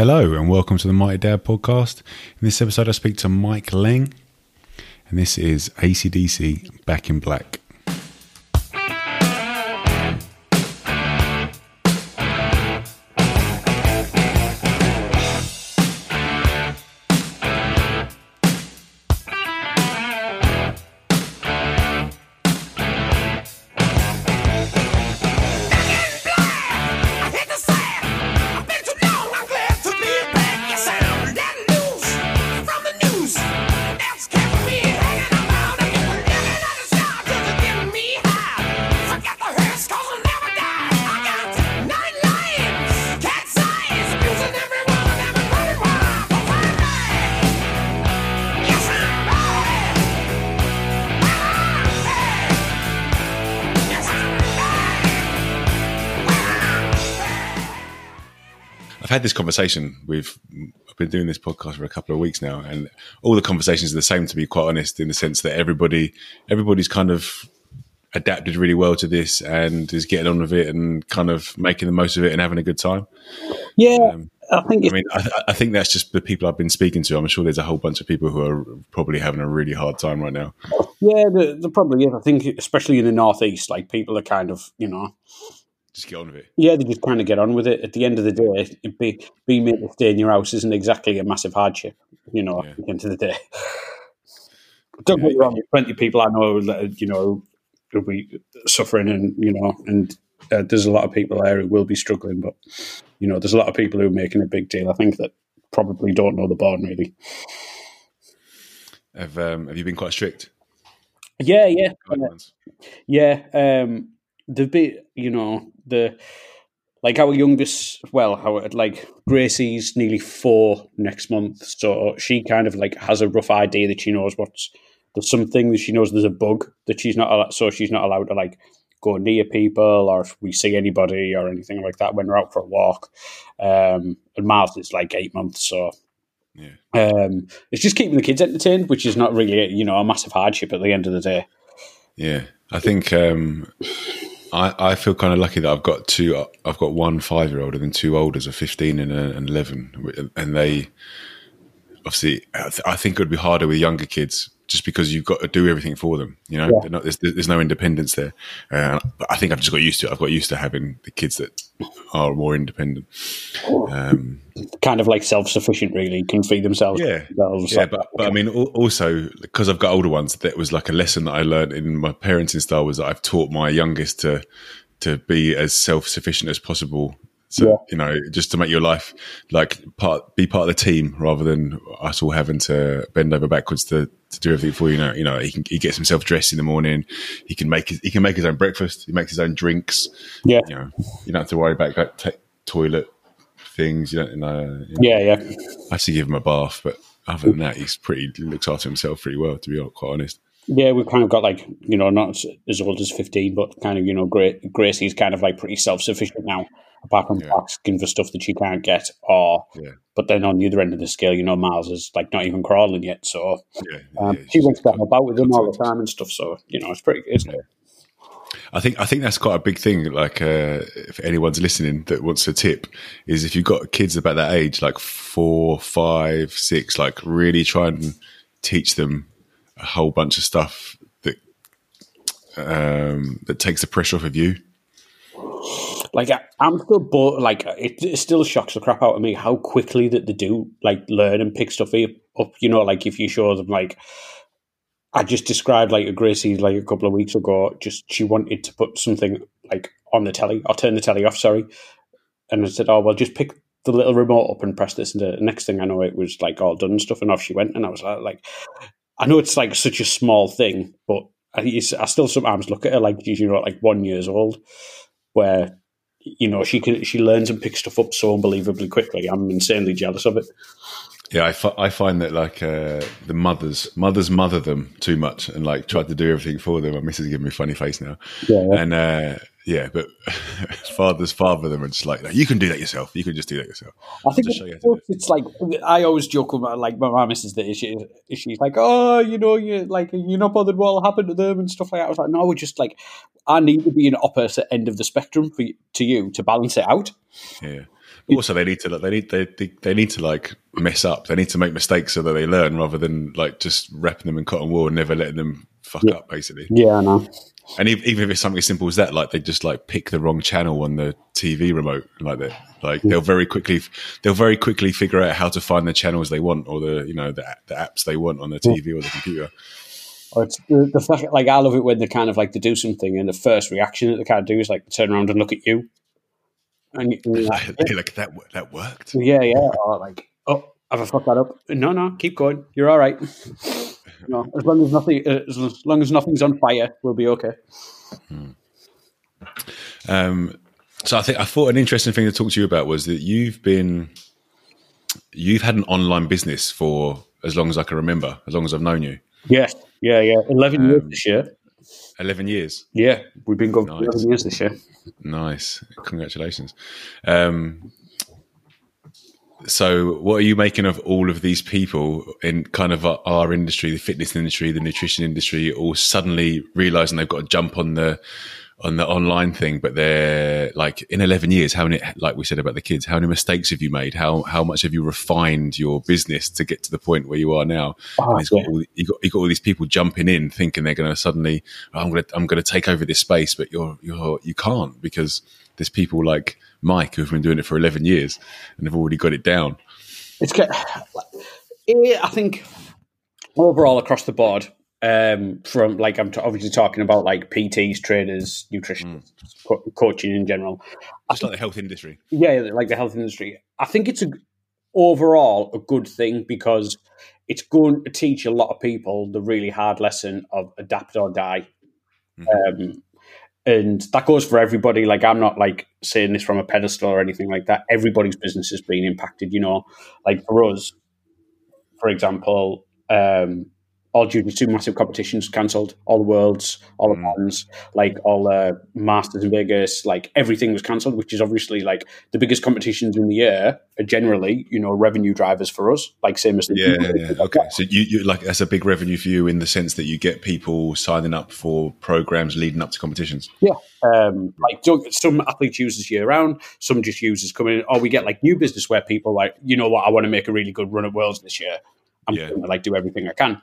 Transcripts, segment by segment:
Hello and welcome to the Mighty Dad podcast. In this episode, I speak to Mike Leng, and this is ACDC Back in Black. Conversation I've been doing this podcast for a couple of weeks now, and all the conversations are the same, to be quite honest, in the sense that everybody, everybody's kind of adapted really well to this and is getting on with it and kind of making the most of it and having a good time. Yeah, um, I think I mean, I, I think that's just the people I've been speaking to. I'm sure there's a whole bunch of people who are probably having a really hard time right now. yeah, the, the probably is. I think, especially in the northeast, like people are kind of, you know, Just get on with it. yeah, they just kind of get on with it. At the end of the day, be, being made to stay in your house isn't exactly a massive hardship, you know. Yeah. At the end of the day, don't get me wrong. There's plenty of people I know that you know will be suffering, and you know, and uh, there's a lot of people there who will be struggling. But you know, there's a lot of people who are making a big deal. I think that probably don't know the born really. Have um, Have you been quite strict? Yeah, yeah. Yeah, um, the bit you know the like our youngest, well, our like Gracie's nearly four next month, so she kind of like has a rough idea that she knows what's there's something that she knows there's a bug that she's not allowed, so she's not allowed to like go near people or if we see anybody or anything like that when we're out for a walk. Um, and Miles is like eight months, so Yeah. um, it's just keeping the kids entertained, which is not really you know a massive hardship at the end of the day. Yeah, I think um, I I feel kind of lucky that I've got two. I've got one five year old and then two olders, a fifteen and uh, an eleven, and they obviously. I think it would be harder with younger kids just because you've got to do everything for them. You know, Yeah. Not, there's, there's no independence there. Uh, but I think I've just got used to it. I've got used to having the kids that are more independent. Um, kind of like self sufficient, really, can feed themselves. Yeah, themselves. yeah, but, but I mean, also because I've got older ones, that was like a lesson that I learned in my parenting style was that I've taught my youngest to to be as self sufficient as possible. So Yeah. you know, just to make your life like part be part of the team rather than us all having to bend over backwards to, to do everything for you. You know, you know, he can he gets himself dressed in the morning. He can make his, he can make his own breakfast. He makes his own drinks. yeah, You know, you don't have to worry about like, t- toilet things. You don't know. You know yeah, yeah. I have to give him a bath, but other than that, he's pretty looks after himself pretty well. To be quite honest, Yeah, we've kind of got like, you know, not as- old as 15, but kind of, you know, Gra- Gracie's kind of like pretty self sufficient now, apart from Yeah. asking for stuff that you can't get. Or, Yeah. but then on the other end of the scale, you know, Miles is like not even crawling yet. So yeah, um, yeah, she wants to have about with him all the time and stuff. So, you know, it's pretty, isn't it? I think I think that's quite a big thing. Like, uh, if anyone's listening that wants a tip, is if you've got kids about that age, like four, five, six, like really try and teach them a whole bunch of stuff that um, that takes the pressure off of you. Like I, I'm still, bo- like it, it still shocks the crap out of me how quickly that they do like learn and pick stuff up. up, You know, like if you show them like, I just described like a Gracie like a couple of weeks ago. Just she wanted to put something like on the telly or turn the telly off. Sorry, and I said, "Oh well, just pick the little remote up and press this." And the next thing I know, it was like all done and stuff, and off she went. And I was like, like I know it's like such a small thing, but I, I still sometimes look at her like she's you know like one years old, where you know she can she learns and picks stuff up so unbelievably quickly. I'm insanely jealous of it. Yeah, I, find that like uh, the mothers mothers mother them too much and like try to do everything for them. My missus is giving me a funny face now, Yeah, yeah. and uh, yeah, but fathers father them and just like "No, you can do that yourself. You can just do that yourself. I think Just show you how to do it. it's like I always joke with my, like my mum missus that she, she's like, oh, you know, you like you're not bothered what will happen to them and stuff like that. I was like, no, we're just like I need to be an opposite end of the spectrum for to you to balance it out. Yeah. also they need to like, they need they, they they need to like mess up. They need to make mistakes so that they learn, rather than like just wrapping them in cotton wool and never letting them fuck Yeah. up, basically. Yeah, I know. And even, even if it's something as simple as that, like they just like pick the wrong channel on the TV remote, like that, like they'll very quickly they'll very quickly figure out how to find the channels they want or the you know the the apps they want on the TV or the computer. Or it's the, the fact, like I love it when they kind of like they do something and the first reaction that they kind of do is like turn around and look at you, and, you- and you're like, like, eh? like that that worked. yeah, yeah, or like oh, have I fucked that up? No, no, keep going. You're all right. No, as long as nothing, as long as nothing's on fire, we'll be okay. Um, so I think I thought an interesting thing to talk to you about was that you've been you've had an online business for as long as I can remember, as long as I've known you, Yeah, yeah, yeah. Eleven years Um, this year. eleven years. Yeah, we've been going for Nice. eleven years this year. Nice, congratulations. Um, so, what are you making of all of these people in kind of our, our industry, the fitness industry, the nutrition industry, all suddenly realizing they've got to jump on the on the online thing, but they're like in eleven years, how many, like we said about the kids, how many mistakes have you made? How how much have you refined your business to get to the point where you are now? Oh, and it's got all, you got you got all these people jumping in, thinking they're going to suddenly, "Oh, I'm going to I'm going to take over this space, but you're you're you can't because there's people like Mike who've been doing it for 11 years and have already got it down. It's get, I think overall across the board, um, from like I'm t- obviously talking about like PTs, trainers, nutritionists, co- coaching in general. Just like the health industry. Yeah, like the health industry. I think it's a overall a good thing because it's going to teach a lot of people the really hard lesson of adapt or die. Um, and that goes for everybody. Like I'm not like saying this from a pedestal or anything like that. Everybody's business has been impacted. You know, like for us, for example, um, all due to two massive competitions cancelled, all the worlds, all the ones, like all the Masters in Vegas, like everything was cancelled, which is obviously like the biggest competitions in the year are generally, you know, revenue drivers for us, like same as the Yeah, yeah, yeah. Okay. So you, you like that's a big revenue for you in the sense that you get people signing up for programs leading up to competitions. Yeah. Um, like don't- some athletes use this year round, some just use this coming in, or we get like new business where people like, you know what, I want to make a really good run at Worlds this year. I'm Yeah. going to like do everything I can.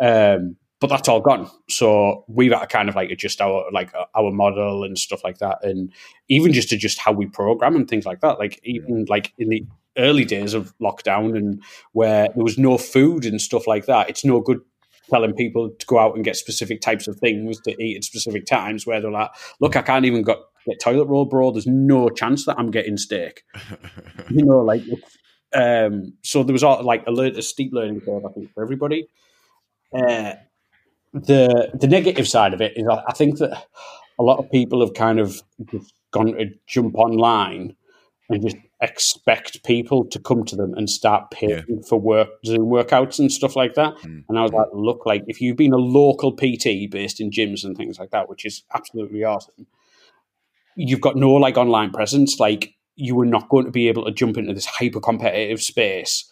Um, but that's all gone. So we've had to kind of like adjust our like uh, our model and stuff like that, and even just adjust how we program and things like that. Like even like in the early days of lockdown and where there was no food and stuff like that, it's no good telling people to go out and get specific types of things to eat at specific times where they're like, look, I can't even got, get toilet roll, bro. There's no chance that I'm getting steak. you know, like, um, so there was all, like a, a steep learning curve, I think, for everybody. Uh, the the negative side of it is, I, I think that a lot of people have kind of gone to jump online and just expect people to come to them and start paying for work Zoom workouts and stuff like that. Mm. And I was like, look, like if you've been a local PT based in gyms and things like that, which is absolutely awesome, you've got no like online presence. Like you were not going to be able to jump into this hyper competitive space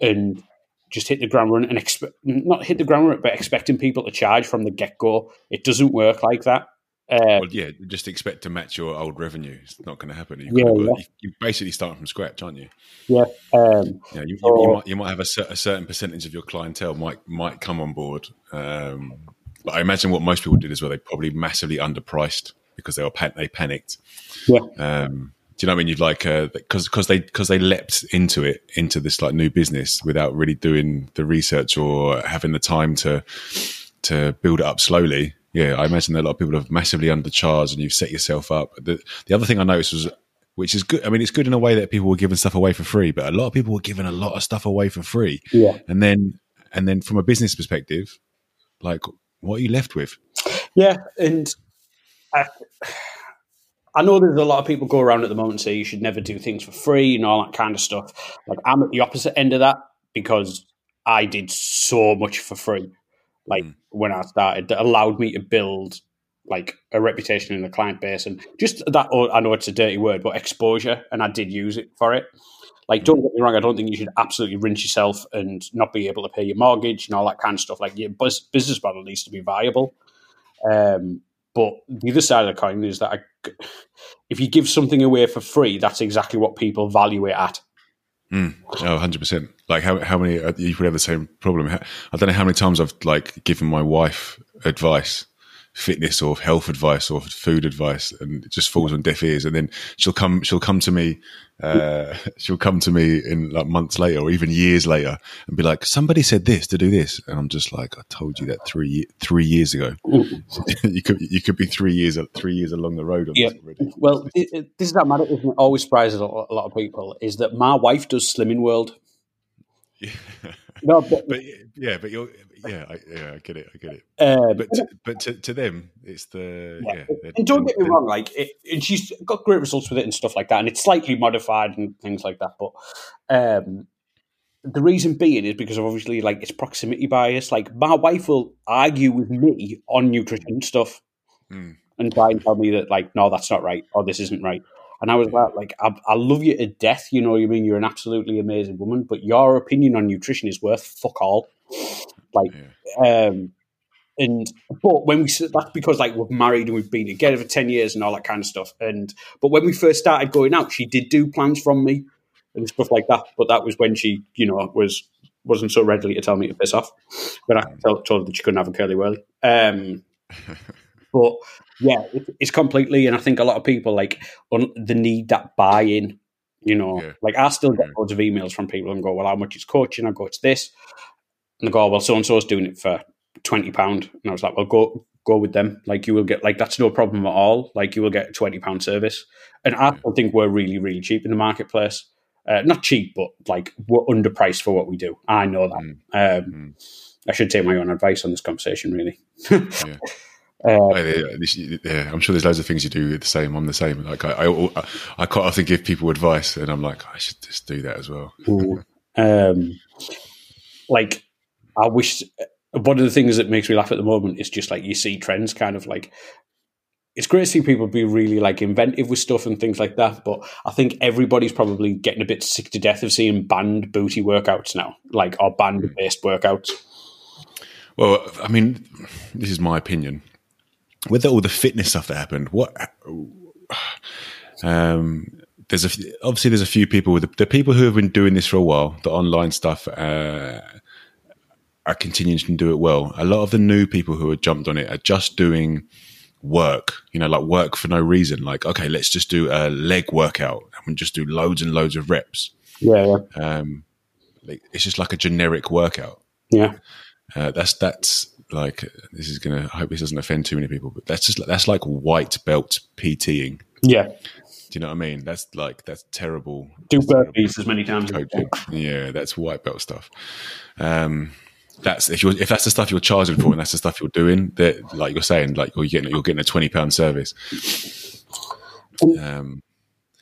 and just hit the ground run and expect not hit the ground run, but expecting people to charge from the get go. It doesn't work like that. Uh, Well, yeah, just expect to match your old revenue. It's not going to happen. You've Yeah, yeah. you- You're basically starting from scratch, aren't you? yeah. Um, Yeah, you, you, So- you, might, you might have a, cer- a certain percentage of your clientele might might come on board. Um, but I imagine what most people did as well. They probably massively underpriced because they were pan- they panicked. Yeah. Um, do you know what I mean? You'd like uh, because because they because they leapt into it into this like new business without really doing the research or having the time to to build it up slowly. Yeah, I imagine that a lot of people have massively undercharged and you've set yourself up. The the other thing I noticed was which is good. I mean, it's good in a way that people were giving stuff away for free, but a lot of people were giving a lot of stuff away for free. Yeah. And then, and then from a business perspective, like, what are you left with? Yeah, and I, I know there's a lot of people go around at the moment and say you should never do things for free and all that kind of stuff. Like I'm at the opposite end of that because I did so much for free. Like when I started, that allowed me to build like a reputation in the client base and just that. oh, I know it's a dirty word, but exposure, and I did use it for it. Like, don't get me wrong, I don't think you should absolutely rinse yourself and not be able to pay your mortgage and all that kind of stuff. Like, your business model needs to be viable. Um, but the other side of the coin is that I, if you give something away for free, that's exactly what people value it at. Oh, 100%. Like how how many uh, you probably have the same problem. I don't know how many times I've like given my wife advice, fitness or health advice or food advice and it just falls on deaf ears and then she'll come she'll come to me uh she'll come to me in like months later or even years later and be like somebody said this to do this and I'm just like I told you that 3 3 years ago. you could you could be 3 years 3 years along the road on Yeah. Well, it, it, this is that matter, isn't it? Always surprises a lot, of people. Is that my wife does Slimming World? No, but, But yeah, but you're yeah, I, yeah, I get it. I get it. um, But to, but to, to them, it's the yeah. they're- and don't get me wrong, like, it, and she's got great results with it and stuff like that, and it's slightly modified and things like that. But um, the reason being is because of obviously like it's proximity bias. Like, my wife will argue with me on nutrition stuff Mm. and try and tell me that like, no, that's not right, or this isn't right. And I was like, like I, I love you to death. You know what I mean? You're an absolutely amazing woman, but your opinion on nutrition is worth fuck all. Like, um, and but when we that's because like we're married and we've been together for ten years and all that kind of stuff. And but when we first started going out, she did do plans from me and stuff like that. But that was when she, you know, was wasn't so readily to tell me to piss off. When I told, told her that she couldn't have a Curly Wurly. Um, but yeah, it, it's completely, and I think a lot of people like un, the need that buy-in. You know, Yeah. like I still get Yeah. loads of emails from people and go, "Well, how much is coaching?" I go, "It's this," and they go, "Well, so and so's doing it for twenty pound," and I was like, "Well, go go with them. Like you will get like that's no problem at all. Like you will get a twenty pound service." And I still think we're really really cheap in the marketplace. Uh, not cheap, but like we're underpriced for what we do. I know that. Um, Mm. I should take my own advice on this conversation, really. Yeah. Uh, Oh, yeah, I'm sure there's loads of things you do the same. I'm the same. Like I, I, I quite often give people advice, and I'm like, I should just do that as well. Um, like I wish one of the things that makes me laugh at the moment is just like you see trends kind of like it's great to see people be really like inventive with stuff and things like that but i think everybody's probably getting a bit sick to death of seeing band booty workouts now like our band based workouts Well, I mean, this is my opinion. With all the fitness stuff that happened, what? Um, there's a obviously there's a few people with the, the people who have been doing this for a while. The online stuff uh, are continuing to do it well. A lot of the new people who have jumped on it are just doing work. You know, like work for no reason. Like, okay, let's just do a leg workout and just do loads and loads of reps. yeah yeah Um, like, it's just like a generic workout. yeah Uh, that's that's like this is gonna. I hope this doesn't offend too many people, but that's just that's like white belt PTing. yeah Do you know what I mean? That's like that's terrible. do that's terrible burpees as many times coaching. Yeah, that's white belt stuff. Um, that's if you are if that's the stuff you're charging for and that's the stuff you're doing. That like you're saying, like you're getting you're getting a twenty pound service. Um,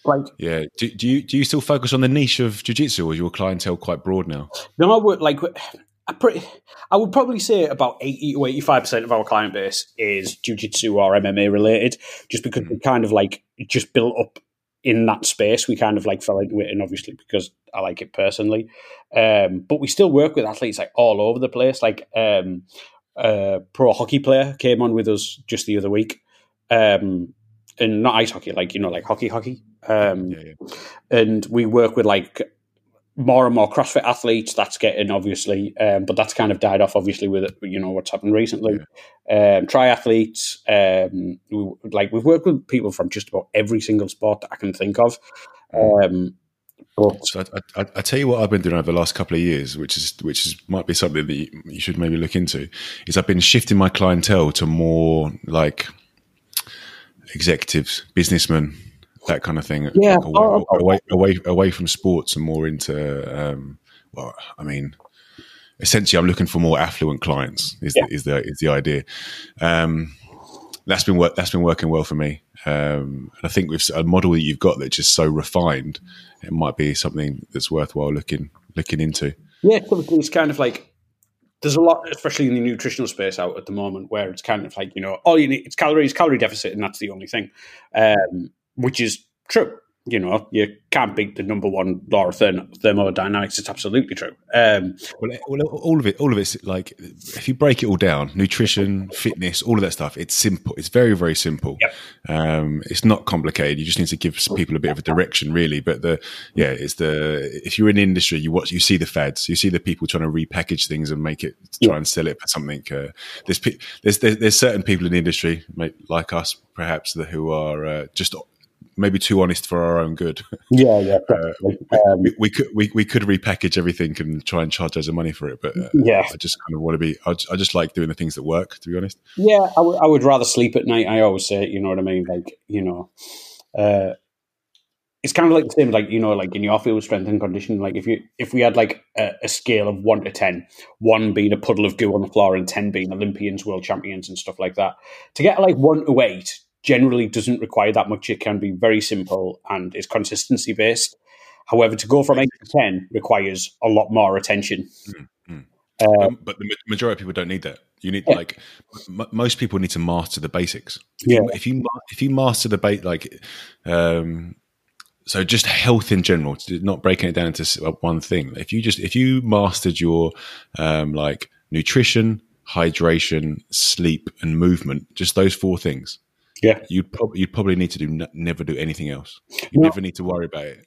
like yeah. Do, do you do you still focus on the niche of jiu-jitsu or is your clientele quite broad now? No, I would like. I pretty. I would probably say about eighty to eighty-five percent of our client base is jiu-jitsu or MMA related, just because we kind of like just built up in that space. We kind of like fell into it, and obviously because I like it personally. Um, but we still work with athletes like all over the place. Like um, a pro hockey player came on with us just the other week, um, and not ice hockey, like you know, like hockey, hockey. Um, Yeah, yeah. and we work with like more and more CrossFit athletes. That's getting obviously, um, but that's kind of died off obviously with you know what's happened recently. Um, triathletes, um, we, like we've worked with people from just about every single sport that I can think of. Um, but So I, I, I tell you what I've been doing over the last couple of years, which is which is might be something that you, you should maybe look into. Is I've been shifting my clientele to more like executives, businessmen, that kind of thing. Yeah, away, oh, oh. away, away, away from sports and more into. Um, well, I mean, essentially, I'm looking for more affluent clients. Is Yeah. the, is the is the idea? Um, that's been work. That's been working well for me. Um, and I think with a model that you've got that's just so refined, it might be something that's worthwhile looking looking into. yeah, it's kind of like there's a lot, especially in the nutritional space out at the moment, where it's kind of like you know all you need it's calories, calorie deficit, and that's the only thing, um, which is true. you know, you can't beat the number one law of therm- thermodynamics. It's absolutely true. Um, Well, all of it, all of it's like if you break it all down, nutrition, fitness, all of that stuff. It's simple. It's very, very simple. Yep. Um, it's not complicated. You just need to give people a bit of a direction, really. But the yeah, it's the if you're in the industry, you watch, you see the fads, you see the people trying to repackage things and make it try Yeah. and sell it for something. Uh, there's, pe- there's there's there's certain people in the industry, like us, perhaps, that who are uh, just maybe too honest for our own good. yeah, yeah, definitely. Um, we, we could we, we could repackage everything and try and charge of money for it, but uh, Yeah. I just kind of want to be. I just like doing the things that work. To be honest, Yeah, I would- rather sleep at night. I always say, you know what I mean? Like, you know, uh, it's kind of like the same, like, you know, like in your field, strength and conditioning. Like, if you if we had like a, a scale of one to ten, one being a puddle of goo on the floor and 10 being Olympians, world champions, and stuff like that, to get like one to eight generally doesn't require that much. It can be very simple and is consistency based. However, to go from eight to 10 requires a lot more attention. um, but the majority of people don't need that. You need Yeah. like m- most people need to master the basics. If Yeah. you, if you if you master the bait, like um, so just health in general, not breaking it down into uh, one thing. If you just if you mastered your um, like nutrition, hydration, sleep, and movement, just those four things, Yeah. you'd probably you'd probably need to do n- never do anything else. You No. never need to worry about it.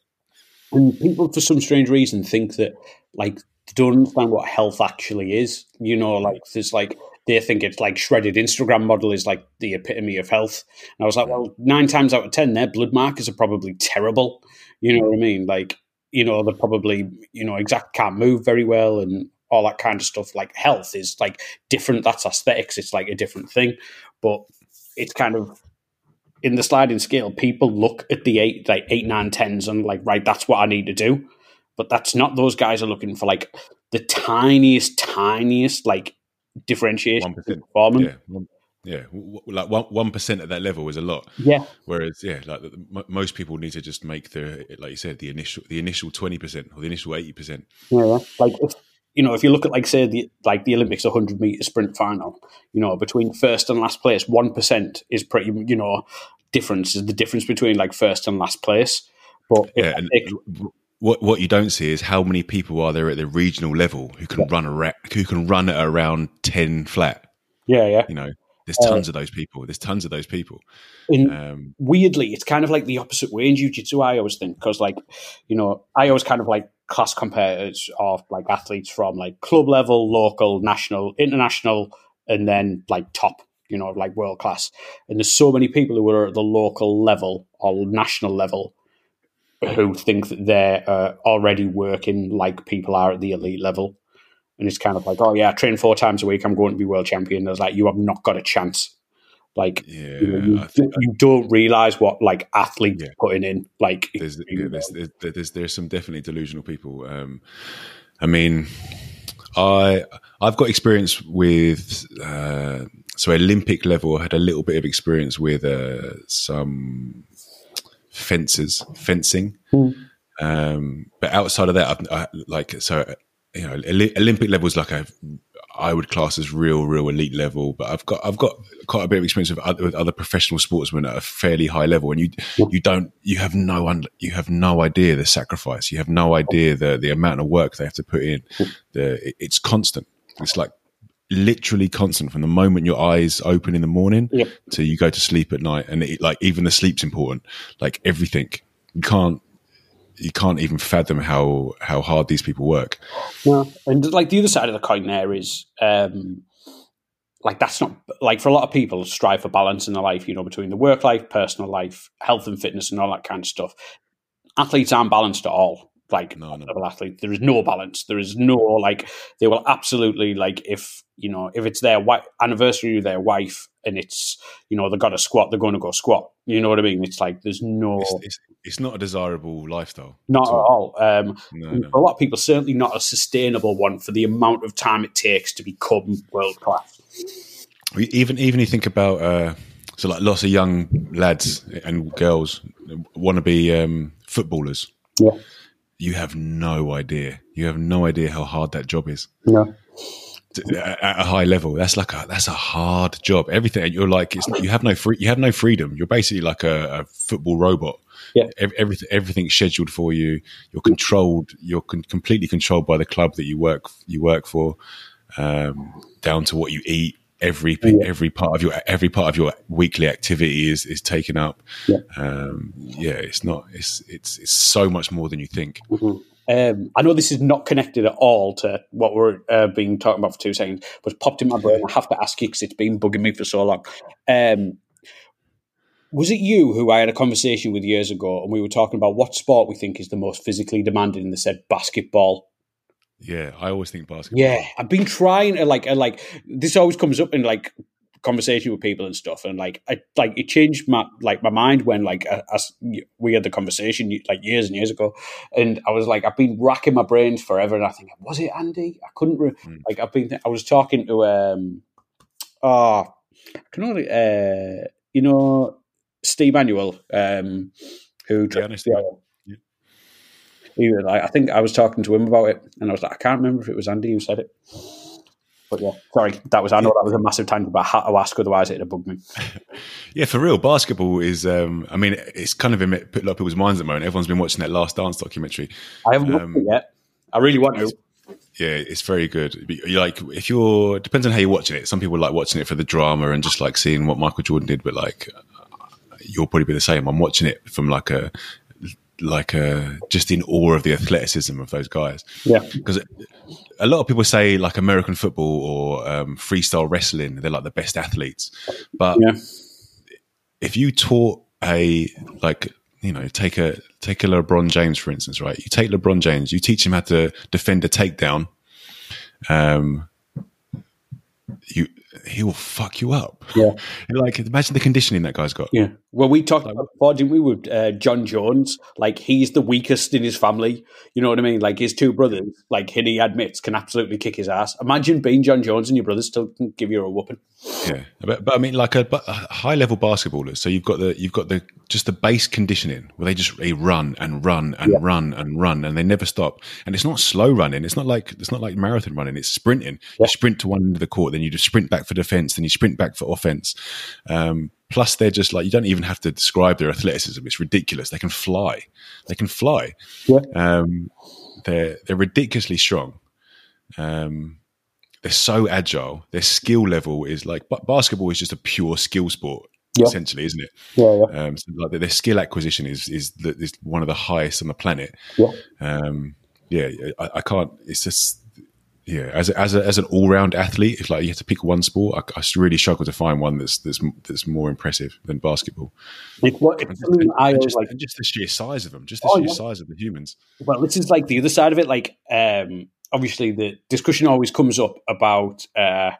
And people, for some strange reason, think that like they don't understand what health actually is. You know, like there's like they think it's like shredded Instagram model is like the epitome of health. And I was like, well, nine times out of ten, their blood markers are probably terrible. You know what I mean? Like, you know, they're probably you know exact can't move very well and all that kind of stuff. Like health is like different. That's aesthetics. It's like a different thing, but it's kind of in the sliding scale, people look at the eight, like eight, nine, tens, and like, right, that's what I need to do. But that's not. Those guys are looking for like the tiniest, tiniest like differentiation 1%. in performance. Yeah, yeah, like one one percent at that level is a lot. Yeah, Whereas, yeah, like the, mo- most people need to just make the, like you said, the initial the initial twenty percent or the initial eighty percent. yeah. yeah. Like if you know, if you look at like say the like the Olympics 100 meter sprint final, you know, between first and last place, one percent is pretty. You know, difference is the difference between like first and last place. But Yeah, I and take- what what you don't see is how many people are there at the regional level who can run a who can run at around ten flat. yeah, yeah. You know, there's Uh, tons of those people. There's tons of those people. In, Um, weirdly, it's kind of like the opposite way in jiu-jitsu. I always think because, like, you know, I always kind of like class compares of like athletes from like club level, local, national, international, and then like top. You know, like world class. And there's so many people who are at the local level or national level who think that they're uh, already working like people are at the elite level. And it's kind of like, oh yeah, I train four times a week. I'm going to be world champion. There's like, you have not got a chance. Like, yeah, you, know, you, I you don't realize what like athletes Yeah. putting in. Like, there's, yeah, there's, there's, there's there's some definitely delusional people. Um, I mean, I I've got experience with uh, so Olympic level. I had a little bit of experience with uh, some fencers fencing, um, but outside of that, I've, I, like so you know Olympic levels like I would class as real real elite level. But I've got I've got quite a bit of experience with other, with other professional sportsmen at a fairly high level, and you you don't you have no un, you have no idea the sacrifice. You have no idea the the amount of work they have to put in. The it's constant. It's like literally constant from the moment your eyes open in the morning Yep. to you go to sleep at night and it, like even the sleep's important like everything you can't you can't even fathom how how hard these people work Yeah. And like the other side of the coin there is um like that's not like for a lot of people strive for balance in their life, you know, between the work life, personal life, health and fitness and all that kind of stuff. Athletes aren't balanced at all. Like No, no. level athletes. There is no balance. There is no like they will absolutely like if you know, if it's their wi- anniversary of their wife and it's you know, they've got to squat, they're gonna go squat. You know what I mean? It's like there's no it's, it's, it's not a desirable lifestyle not at all. Um no, no. a lot of people, certainly not a sustainable one for the amount of time it takes to become world class. Even even you think about uh so like lots of young lads and girls want to be um footballers Yeah. you have no idea you have no idea how hard that job is No. At a high level that's like a that's a hard job everything and you're like it's you have no free you have no freedom you're basically like a, a football robot Yeah. Ev- everything everything's scheduled for you. You're controlled. You're con- completely controlled by the club that you work you work for, um, down to what you eat. Every every part of your every part of your weekly activity is is taken up. Yeah. Um, yeah, it's not. It's it's it's so much more than you think. Um, I know this is not connected at all to what we're uh, being talking about for two seconds, but it's popped in my brain. I have to ask you because it's been bugging me for so long. Um, was it you who I had a conversation with years ago, and we were talking about what sport we think is the most physically demanding, and they said basketball. Yeah, I always think basketball. Yeah, I've been trying to like, uh, like this always comes up in like conversation with people and stuff, and like, I like it changed my like my mind when like uh, as we had the conversation like years and years ago, and I was like, I've been racking my brains forever, and I think was it Andy? I couldn't re- like I've been. I was talking to um, oh, can only uh, you know, Steve Manuel, um, who Yeah, I know Steve. Yeah. he was like, I think I was talking to him about it, and I was like, I can't remember if it was Andy who said it. But yeah, sorry, that was I know that was a massive tangent, but I had to ask, otherwise it'd have bugged me. Yeah, for real, basketball is. Um, I mean, it's kind of in put a lot of people's minds at the moment. Everyone's been watching that Last Dance documentary. I haven't Um, it yet. I really want to. Yeah, it's very good. Like if you're depends on how you're watching it. Some people like watching it for the drama and just like seeing what Michael Jordan did, but like you'll probably be the same. I'm watching it from like a like a just in awe of the athleticism of those guys. Yeah, because a lot of people say like American football or um, freestyle wrestling, they're like the best athletes. But yeah, if you taught a like you know take a take a LeBron James for instance, right? You take LeBron James, you teach him how to defend a takedown. Um, you he will fuck you up. Yeah. Like imagine the conditioning that guy's got. yeah. Well, we talked about before, didn't we, with uh, Jon Jones? Like he's the weakest in his family. You know what I mean? Like his two brothers, like he admits, can absolutely kick his ass. Imagine being Jon Jones and your brothers still can give you a whooping. Yeah, but, but I mean, like a, a high level basketballers. So you've got the you've got the just the base conditioning where they just they run and run and Yeah. run and run and they never stop. And it's not slow running. It's not like it's not like marathon running. It's sprinting. Yeah. You sprint to one end of the court, then you just sprint back for defense, then you sprint back for offense. Um, plus, they're just like you don't even have to describe their athleticism. It's ridiculous. They can fly. They can fly. Yeah. Um, they're they're ridiculously strong. Um, they're so agile. Their skill level is like but basketball is just a pure skill sport, Yeah. essentially, isn't it? Yeah, yeah. Um, so like their skill acquisition is is the, is one of the highest on the planet. Yeah. Um, yeah, I, I can't. It's just yeah. As a, as a, as an all round athlete, if like you have to pick one sport, I, I really struggle to find one that's that's that's more impressive than basketball. It's what it's something that I And just, like. just the sheer size of them, just the Oh, sheer yeah. size of the humans. Well, this is like the other side of it. Like, um, obviously, the discussion always comes up about uh,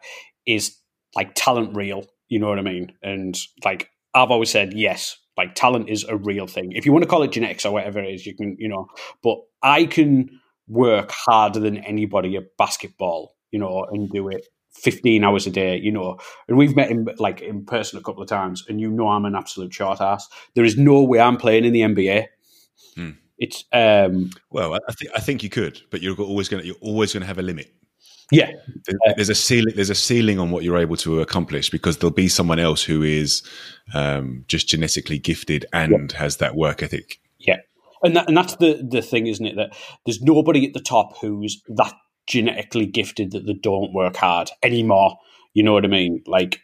is like talent real? You know what I mean? And like, I've always said yes. Like, talent is a real thing. If you want to call it genetics or whatever it is, you can, you know. But I can work harder than anybody at basketball, you know, and do it 15 hours a day, you know. And we've met him like in person a couple of times, and you know I'm an absolute short ass. There is no way I'm playing in the NBA. Hmm. It's um Well, I, think I think you could, but you're always going to you're always going to have a limit. yeah, There's a ceiling. There's a ceiling on what you're able to accomplish because there'll be someone else who is um, just genetically gifted and has that work ethic. Yeah, and that, and that's the the thing, isn't it? That there's nobody at the top who's that genetically gifted that they don't work hard anymore. You know what I mean? Like,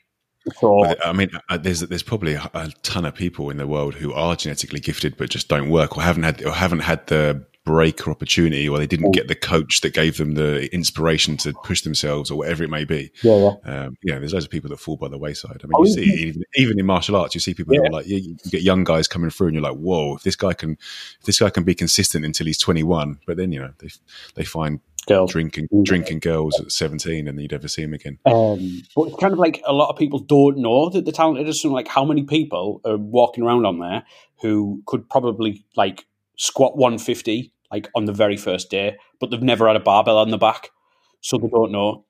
I mean, uh, there's there's probably a, a ton of people in the world who are genetically gifted but just don't work or haven't had or haven't had the break or opportunity or they didn't get the coach that gave them the inspiration to push themselves or whatever it may be. yeah, yeah, Um, yeah, there's loads of people that fall by the wayside. I mean, Oh, you see, even, even in martial arts, you see people who Yeah. are like, you, you get young guys coming through, and you're like, whoa, if this guy can, if this guy can be consistent until he's 21, but then you know they they find girl. drinking drinking girls at 17, and you'd ever see him again. Um, but it's kind of like a lot of people don't know that they're talented. It's like how many people are walking around on there who could probably like squat 150 like on the very first day, but they've never had a barbell on the back, so they don't know.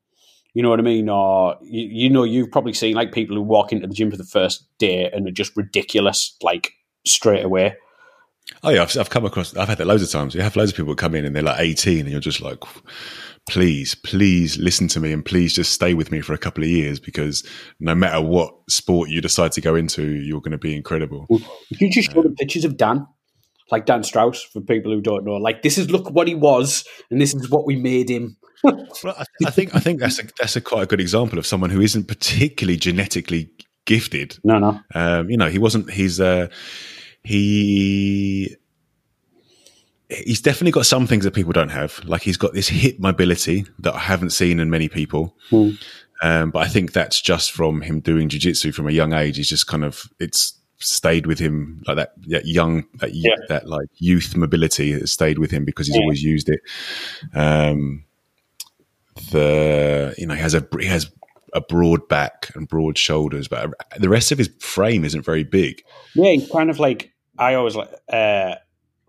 You know what I mean? Or you, you know, you've probably seen like people who walk into the gym for the first day and are just ridiculous, like straight away. Oh yeah, I've, I've come across, I've had that loads of times. You have loads of people come in and they're like 18, and you're just like, please, please listen to me, and please just stay with me for a couple of years because no matter what sport you decide to go into, you're going to be incredible. If you just show the uh, pictures of Dan, like Dan Strauss for people who don't know. Like this is look what he was, and this is what we made him. Well, I, I think I think that's a that's a quite a good example of someone who isn't particularly genetically gifted. No, no, Um, you know, he wasn't. He's uh, he he's definitely got some things that people don't have. Like he's got this hip mobility that I haven't seen in many people. Hmm. Um, but I think that's just from him doing jiu-jitsu from a young age. He's just kind of it's stayed with him like that, that young that, Yeah. that like youth mobility has stayed with him because he's Yeah. always used it. Um, the you know he has a he has a broad back and broad shoulders, but the rest of his frame isn't very big. yeah, he's kind of like I always like uh,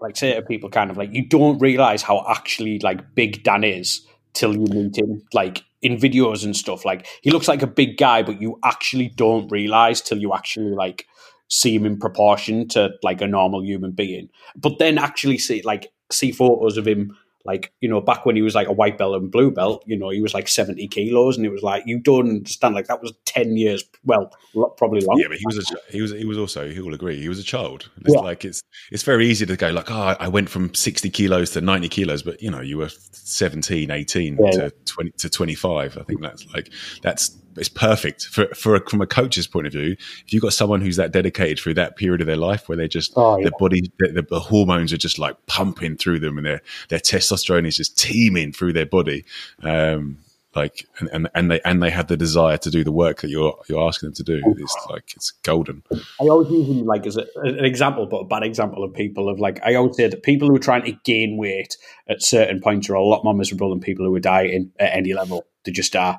like say to people, kind of like you don't realize how actually like big Dan is till you meet him, like in videos and stuff. Like he looks like a big guy, but you actually don't realize till you actually like see him in proportion to like a normal human being. But then actually see like see photos of him like you know back when he was like a white belt and blue belt you know he was like 70 kilos and it was like you don't understand like that was 10 years well probably longer Yeah, but he was a, he was he was also he will agree he was a child. It's Yeah. like it's it's very easy to go like oh I went from sixty kilos to ninety kilos, but you know you were 17, 18 Yeah, to twenty to twenty five. I think that's like that's it's perfect for for a, from a coach's point of view. If you've got someone who's that dedicated through that period of their life where they're just Oh, yeah. their body the, the hormones are just like pumping through them and their their testosterone is just teeming through their body. Um, like and, and and they and they have the desire to do the work that you're you're asking them to do. It's like it's golden. I always use him like as a, an example, but a bad example of people of like I always say that people who are trying to gain weight at certain points are a lot more miserable than people who are dieting at any level. They just are,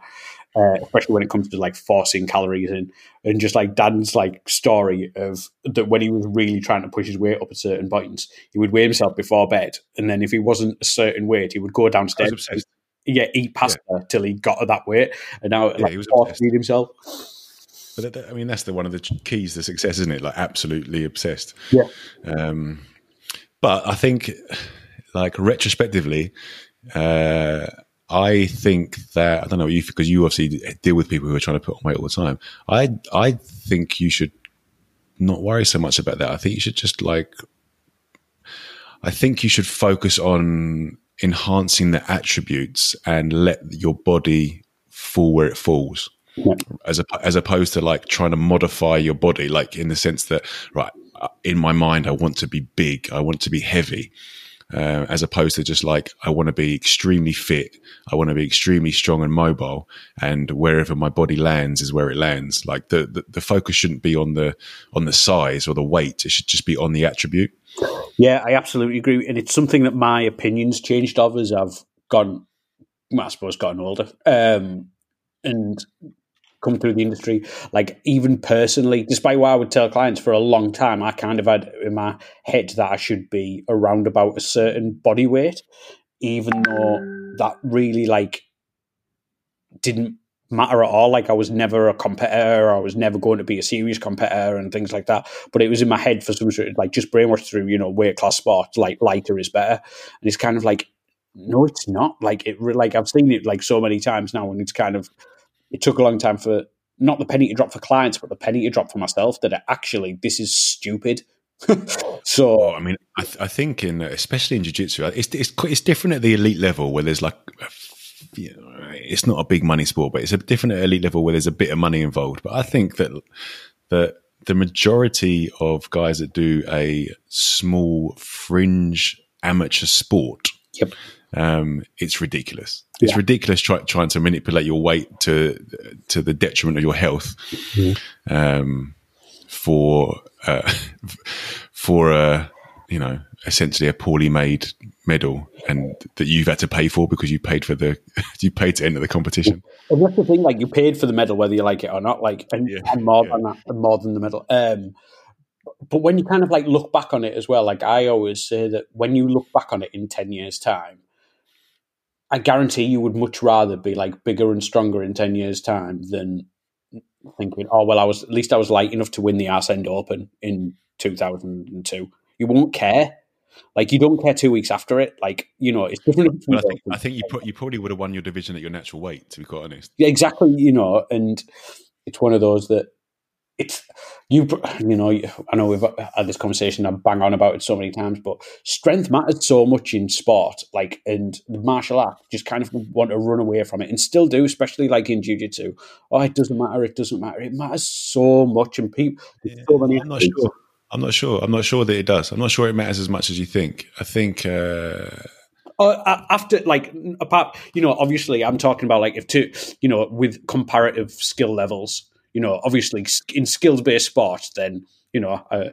uh, especially when it comes to like forcing calories in and just like Dan's like story of that when he was really trying to push his weight up at certain points, he would weigh himself before bed, and then if he wasn't a certain weight, he would go downstairs. obsessed. Yeah, eat pasta till he got to that weight, and now like, he was force obsessed. feed himself. But I mean, that's the one of the keys to success, isn't it? Like absolutely obsessed. Yeah. Um, but I think, like retrospectively, uh, I think that I don't know you because you obviously deal with people who are trying to put on weight all the time. I I think you should not worry so much about that. I think you should just like. I think you should focus on enhancing the attributes and let your body fall where it falls as op- as opposed to like trying to modify your body, like in the sense that right uh, in my mind I want to be big, I want to be heavy, uh, as opposed to just like I want to be extremely fit, I want to be extremely strong and mobile, and wherever my body lands is where it lands. Like the, the the focus shouldn't be on the on the size or the weight; it should just be on the attribute. Yeah, I absolutely agree, and it's something that my opinions changed of as I've gone. Well, I suppose gotten older, um, and come through the industry. Like even personally, despite what I would tell clients for a long time, I kind of had in my head that I should be around about a certain body weight, even though that really like didn't matter at all. Like I was never a competitor, I was never going to be a serious competitor and things like that. But it was in my head for some sort of like just brainwashed through, you know, weight class sports, like lighter is better. And it's kind of like, no, it's not. Like it, like I've seen it like so many times now, and it's kind of, it took a long time for not the penny to drop for clients, but the penny to drop for myself that actually this is stupid. so I mean, I, th- I think in especially in jiu-jitsu, uh, it's it's it's different at the elite level where there's like. Uh, you know, it's not a big money sport, but it's a different at elite level where there's a bit of money involved. But I think that that the majority of guys that do a small fringe amateur sport, Yep. Um, it's ridiculous. It's Yeah. ridiculous try, trying to manipulate your weight to to the detriment of your health um, for uh, for a you know essentially a poorly made medal and that you've had to pay for because you paid for the you paid to enter the competition. And that's the thing, like you paid for the medal whether you like it or not, like and, Yeah, and more yeah. than that, and more than the medal. Um, but when you kind of like look back on it as well, like I always say that when you look back on it in ten years' time, I guarantee you would much rather be like bigger and stronger in ten years' time than thinking, oh well, I was at least I was light enough to win the Arse End Open in two thousand and two. You won't care. Like you don't care two weeks after it. Like you know, it's different. I think I think you pro- you probably would have won your division at your natural weight. To be quite honest, Yeah, exactly. You know, and it's one of those that it's you you know I know we've had this conversation I bang on about it so many times but strength matters so much in sport like and the martial art just kind of want to run away from it and still do especially like in jiu-jitsu oh it doesn't matter it doesn't matter it matters so much and people there's so many I'm not athletes- sure. I'm not sure. I'm not sure that it does. I'm not sure it matters as much as you think. I think. Uh, Uh, after like apart you know obviously i'm talking about like if to you know with comparative skill levels you know obviously in skills based sport then you know a,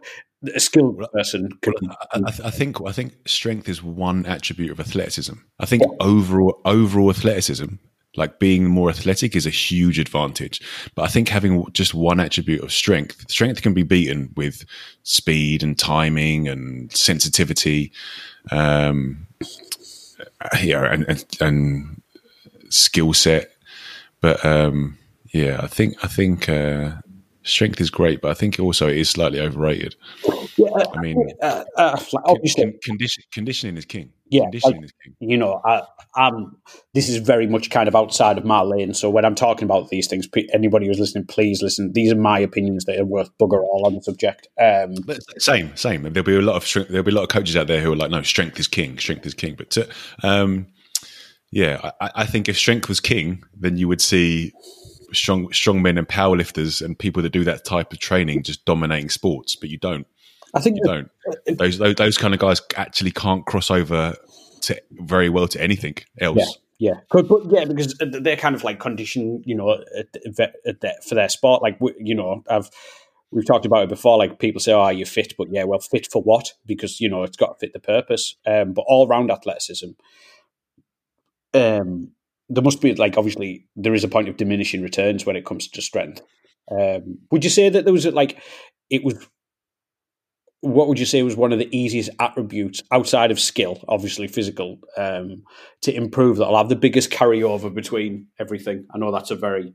a skilled person can, I, I- I think. I think strength is one attribute of athleticism. I think overall, overall athleticism, like being more athletic, is a huge advantage. But I think having just one attribute of strength, strength can be beaten with speed and timing and sensitivity. Um, yeah, and and, and skill set. But um, yeah, I think I think uh, strength is great, but I think also it is slightly overrated. yeah, I mean, uh, uh, obviously con- condition, conditioning is king. Yeah, conditioning like- is king. you know, I, I'm. This is very much kind of outside of my lane. So when I'm talking about these things, anybody who's listening, please listen. These are my opinions that are worth bugger all on the subject. Um, But same, same. There'll be a lot of strength, there'll be a lot of coaches out there who are like, no, strength is king, strength is king. But to, um, yeah, I, I think if strength was king, then you would see strong strong men and powerlifters and people that do that type of training just dominating sports. But you don't. I think You that- don't. Those those, those kind of guys actually can't cross over to very well to anything else. Yeah. Yeah, but, but yeah, because they're kind of like conditioned, you know, at, at, their, for their sport. Like you know, I've we've talked about it before. Like people say, "Oh, are you fit?" But yeah, well, fit for what? Because you know, it's got to fit the purpose. Um, but all round athleticism, um, there must be like obviously there is a point of diminishing returns when it comes to strength. Um, would you say that there was like it was? What would you say was one of the easiest attributes outside of skill, obviously physical, um, to improve that'll have the biggest carryover between everything? I know that's a very,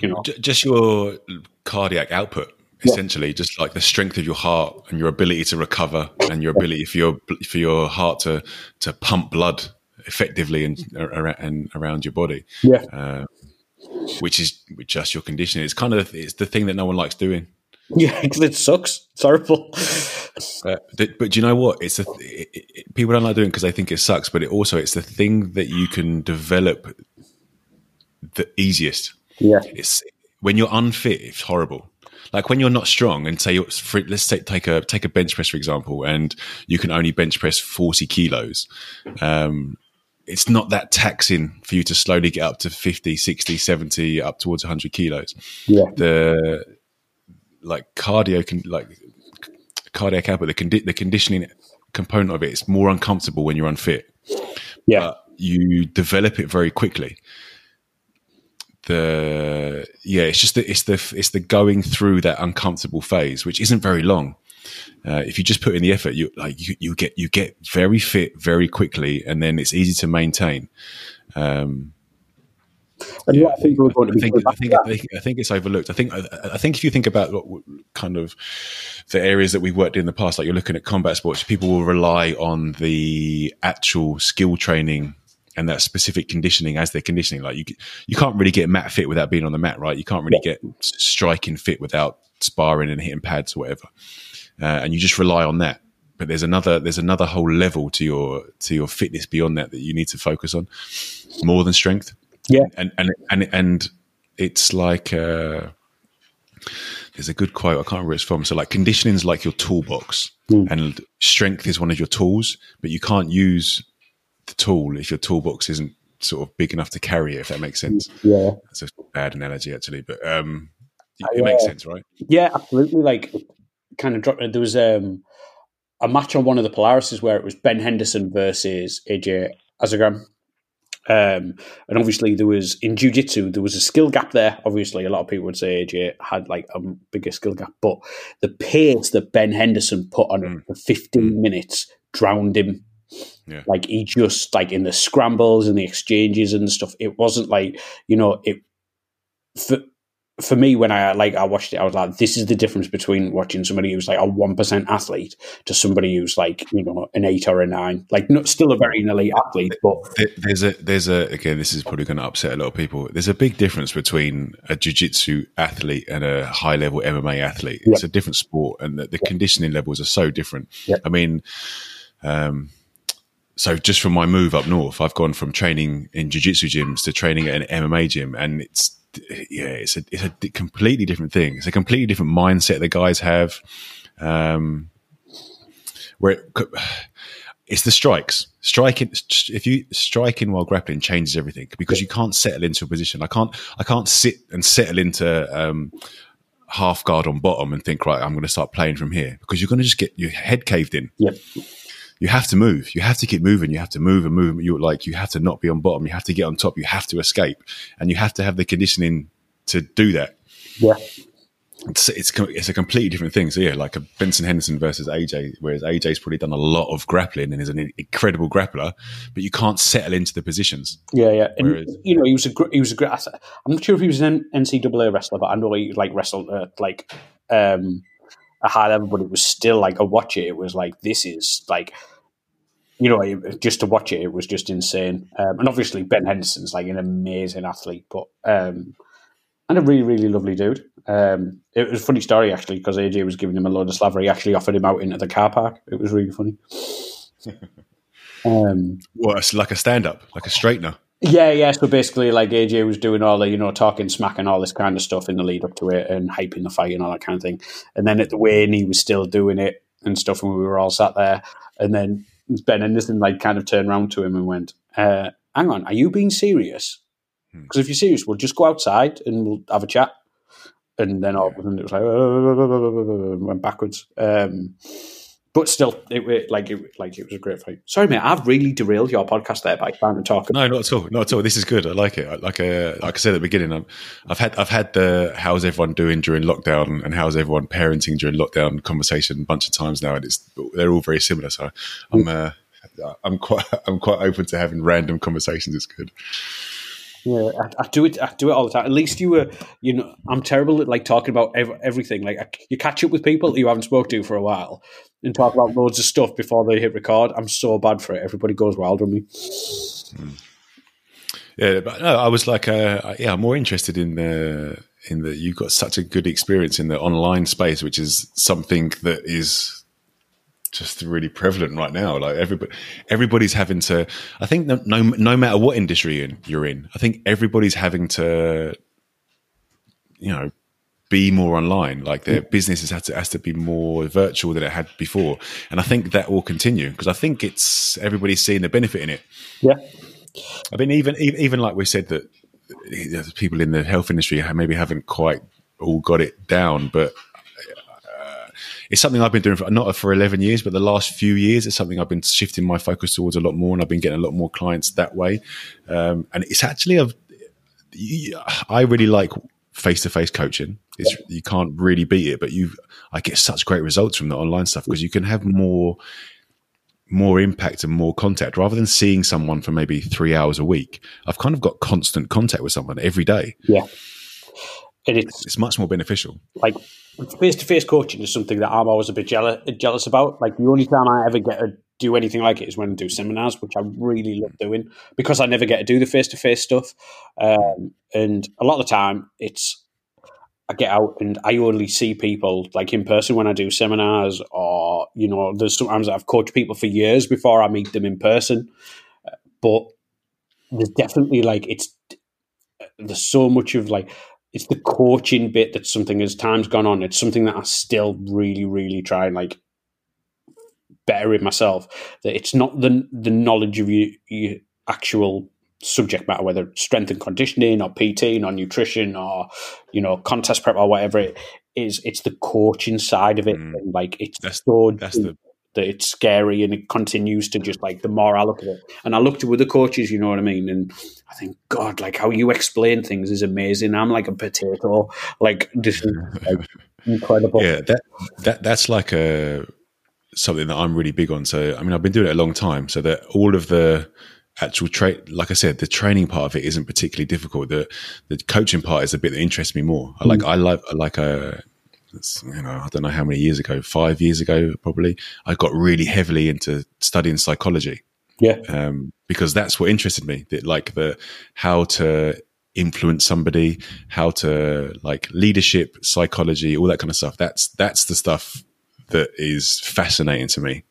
you know, just your cardiac output Yeah. essentially just like the strength of your heart and your ability to recover and your ability for your for your heart to to pump blood effectively and and around your body. Yeah, uh, which is just your conditioning it's kind of it's the thing that no one likes doing. Yeah, 'cause it sucks. It's horrible. uh, th- but do you know what? It's a it, it, people don't like doing because they think it sucks but it also it's the thing that you can develop the easiest. Yeah, it's when you're unfit it's horrible. Like when you're not strong and say you're, for, let's take take a take a bench press for example and you can only bench press 40 kilos um it's not that taxing for you to slowly get up to 50 60 70 up towards 100 kilos yeah, the like cardio can like cardiac output the condi- the conditioning component of it is more uncomfortable when you're unfit yeah, but you develop it very quickly. The yeah, it's just the, it's the it's the going through that uncomfortable phase, which isn't very long. Uh, if you just put in the effort, you like you, you get you get very fit very quickly, and then it's easy to maintain. Um, and yeah, yeah, I think we're going to I think, I think, I think, I think it's overlooked. I think, I, I think if you think about what kind of the areas that we've worked in the past, like you're looking at combat sports, people will rely on the actual skill training and that specific conditioning as their conditioning. Like you, you can't really get mat fit without being on the mat, right? You can't really get striking fit without sparring and hitting pads or whatever. Uh, and you just rely on that. But there's another, there's another whole level to your, to your fitness beyond that that you need to focus on more than strength Yeah, and and and and it's like uh, there's a good quote I can't remember where it's from. So like conditioning is like your toolbox, and strength is one of your tools, but you can't use the tool if your toolbox isn't sort of big enough to carry it. If that makes sense. yeah, That's a bad analogy actually, but um, it makes sense, right? yeah, absolutely. Like, kind of dropped. There was um, a match on one of the Polarises where it was Ben Henderson versus AJ Agazarm. Um, and obviously there was in jiu-jitsu there was a skill gap there obviously a lot of people would say AJ had like a bigger skill gap but the pace that Ben Henderson put on it for 15 minutes drowned him Yeah. like he just like in the scrambles and the exchanges and stuff it wasn't like you know it for for me, when I like I watched it, I was like, this is the difference between watching somebody who's like a one percent athlete to somebody who's like you know an eight or a nine, like not still a very elite athlete, but There's a there's a again. This is probably going to upset a lot of people. There's a big difference between a jiu-jitsu athlete and a high level MMA athlete. It's a different sport, and the, the conditioning levels are so different. Yeah. I mean, um, so just from my move up north, I've gone from training in jiu-jitsu gyms to training at an MMA gym, and it's yeah, it's a it's a completely different thing. It's a completely different mindset the guys have. Um, where it, it's the strikes. Striking if you striking while grappling changes everything because you can't settle into a position. I can't I can't sit and settle into um, half guard on bottom and think right I'm going to start playing from here because you're going to just get your head caved in. yep, You have to move. You have to keep moving. You have to move and move. You're like you have to not be on bottom. You have to get on top. You have to escape, and you have to have the conditioning to do that yeah, it's, it's it's a completely different thing. So yeah, like a Benson Henderson versus AJ, whereas AJ's probably done a lot of grappling and is an incredible grappler, but you can't settle into the positions. yeah, yeah. And Whereas- you know, he was a he was a great. I'm not sure if he was an NCAA wrestler, but I know he like wrestled at like um, a high level. But it was still like I watch it. It was like this is like. You know, it- just to watch it, it was just insane. Um, and obviously, Ben Henson's like an amazing athlete, but um, and a really, really lovely dude. Um, it was a funny story actually because AJ was giving him a load of slaver. He actually offered him out into the car park. It was really funny. um, it's like a stand up, like a straightener. yeah, yeah. So basically, like AJ was doing all the, you know, talking smack and all this kind of stuff in the lead up to it and hyping the fight and all that kind of thing. And then at the weigh-in, he was still doing it and stuff, and we were all sat there. And then Ben Henderson like kind of turned around to him and went, uh, "Hang on, are you being serious? Because if you're serious, we'll just go outside and we'll have a chat." And then all of a sudden, it was like went backwards. Um, but still, it like it like it was a great fight. Sorry, mate, I've really derailed your podcast there by trying to talk. No, not at all. Not at all. This is good. I like it. I- Like uh, like I said at the beginning, I'm, I've had I've had the how's everyone doing during lockdown and how's everyone parenting during lockdown conversation a bunch of times now, and it's they're all very similar. So I'm uh, I'm quite I'm quite open to having random conversations. It's good. Yeah, I, I do it. I do it all the time. At least you were, you know, I'm terrible at like talking about ev- everything. Like I, you catch up with people you haven't spoke to for a while and talk about loads of stuff before they hit record. I'm so bad for it. Everybody goes wild on me. Yeah, but no, I was like, uh, yeah, I'm more interested in the in the you've got such a good experience in the online space, which is something that is just really prevalent right now. Like everybody, everybody's having to. I think no, no, no matter what industry in, you're in, I think everybody's having to, you know, be more online. Like their business has to has to be more virtual than it had before, and I think that will continue because I think it's everybody's seeing the benefit in it. Yeah, I mean, even even, even like we said that uh, people in the health industry maybe haven't quite all got it down, but uh, it's something I've been doing for not for eleven years, but the last few years. It's something I've been shifting my focus towards a lot more, and I've been getting a lot more clients that way. Um, and it's actually a I really like face to face coaching. It's you can't really beat it, but you I get such great results from the online stuff because you can have more more impact and more contact rather than seeing someone for maybe three hours a week. I've kind of got constant contact with someone every day. yeah. And it's It's much more beneficial. like face to face coaching is something that I'm always a bit jealous jealous about. Like the only time I ever get to do anything like it is when I do seminars, which I really love doing because I never get to do the face to face stuff. Um, and a lot of the time, it's I get out and I only see people like in person when I do seminars, or you know, there's sometimes I've coached people for years before I meet them in person. But there's definitely like it's there's so much of like it's the coaching bit that's something as time's gone on. It's something that I still really, really try and like better in myself. That it's not the the knowledge of you, your actual subject matter, whether strength and conditioning or PT or nutrition or you know contest prep or whatever it is. It's the coaching side of it, Mm. and like it's That's- so That's the that it's scary and it continues to just like the more I look at it. And I look to other coaches, you know what I mean? And I think, God, like how you explain things is amazing. I'm like a potato. Like this is like incredible. yeah that that that's like a something that I'm really big on. So I mean, I've been doing it a long time. So that all of the actual tra- like I said, the training part of it isn't particularly difficult. The the coaching part is the bit that interests me more. I like I like I like a it's, you know I don't know how many years ago, five years ago probably. I got really heavily into studying psychology Yeah. um, because that's what interested me. That like the how to influence somebody, how to like leadership, psychology, all that kind of stuff. That's that's the stuff that is fascinating to me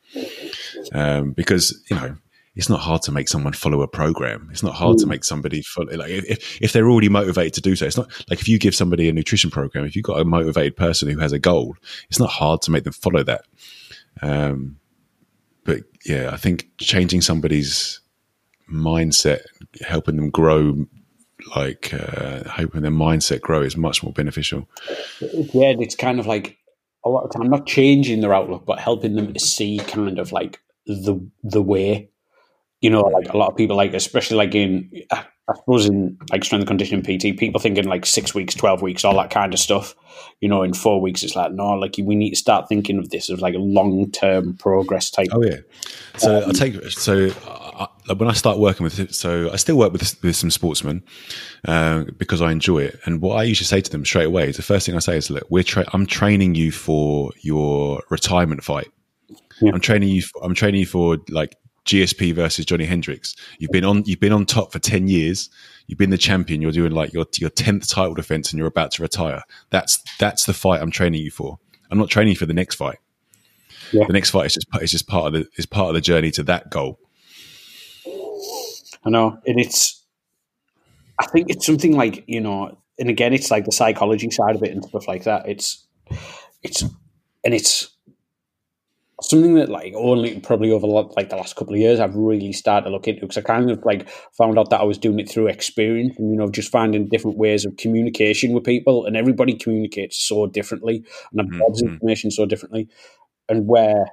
um, because you know it's not hard to make someone follow a program. It's not hard to make somebody follow. Like if if they're already motivated to do so, it's not like if you give somebody a nutrition program. If you've got a motivated person who has a goal, it's not hard to make them follow that. Um, but yeah, I think changing somebody's mindset, helping them grow, like uh, helping their mindset grow, is much more beneficial. yeah, it's kind of like a lot of time not changing their outlook, but helping them to see kind of like the the way. You know, like a lot of people like, especially like in, I suppose in like strength and conditioning PT, people thinking like six weeks, twelve weeks, all that kind of stuff. You know, in four weeks, it's like no, like we need to start thinking of this as like a long term progress type. Oh yeah. So I take so I, when I start working with so I still work with with some sportsmen uh, because I enjoy it. And what I usually say to them straight away is the first thing I say is, look, we're tra- I'm training you for your retirement fight. Yeah. I'm training you. For, I'm training you for like GSP versus Johnny Hendricks. You've been on. You've been on top for ten years. You've been the champion. You're doing like your your tenth title defense, and you're about to retire. That's that's the fight I'm training you for. I'm not training you for the next fight. Yeah. The next fight is just is just part of the is part of the journey to that goal. I know, and it's. I think it's something like you know, and again, it's like the psychology side of it and stuff like that. It's, it's, and it's something that like only probably over like the last couple of years I've really started to look into because I kind of like found out that I was doing it through experience and you know just finding different ways of communication with people and everybody communicates so differently and absorbs Mhm. information so differently and where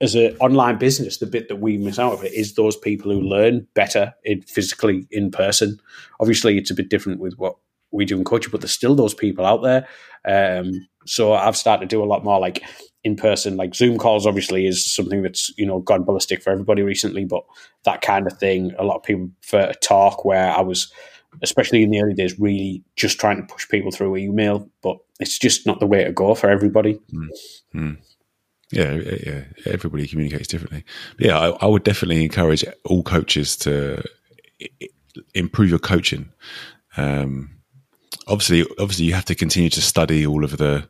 as an online business the bit that we miss out of it is those people who learn better in physically in person obviously it's a bit different with what we do in coaching but there's still those people out there um, so I've started to do a lot more like in person like zoom calls obviously is something that's you know gone ballistic for everybody recently but that kind of thing a lot of people prefer to talk where i was especially in the early days really just trying to push people through email but it's just not the way to go for everybody Yeah, yeah. Everybody communicates differently. Yeah, I, I would definitely encourage all coaches to improve your coaching. Um, obviously, obviously, you have to continue to study all of the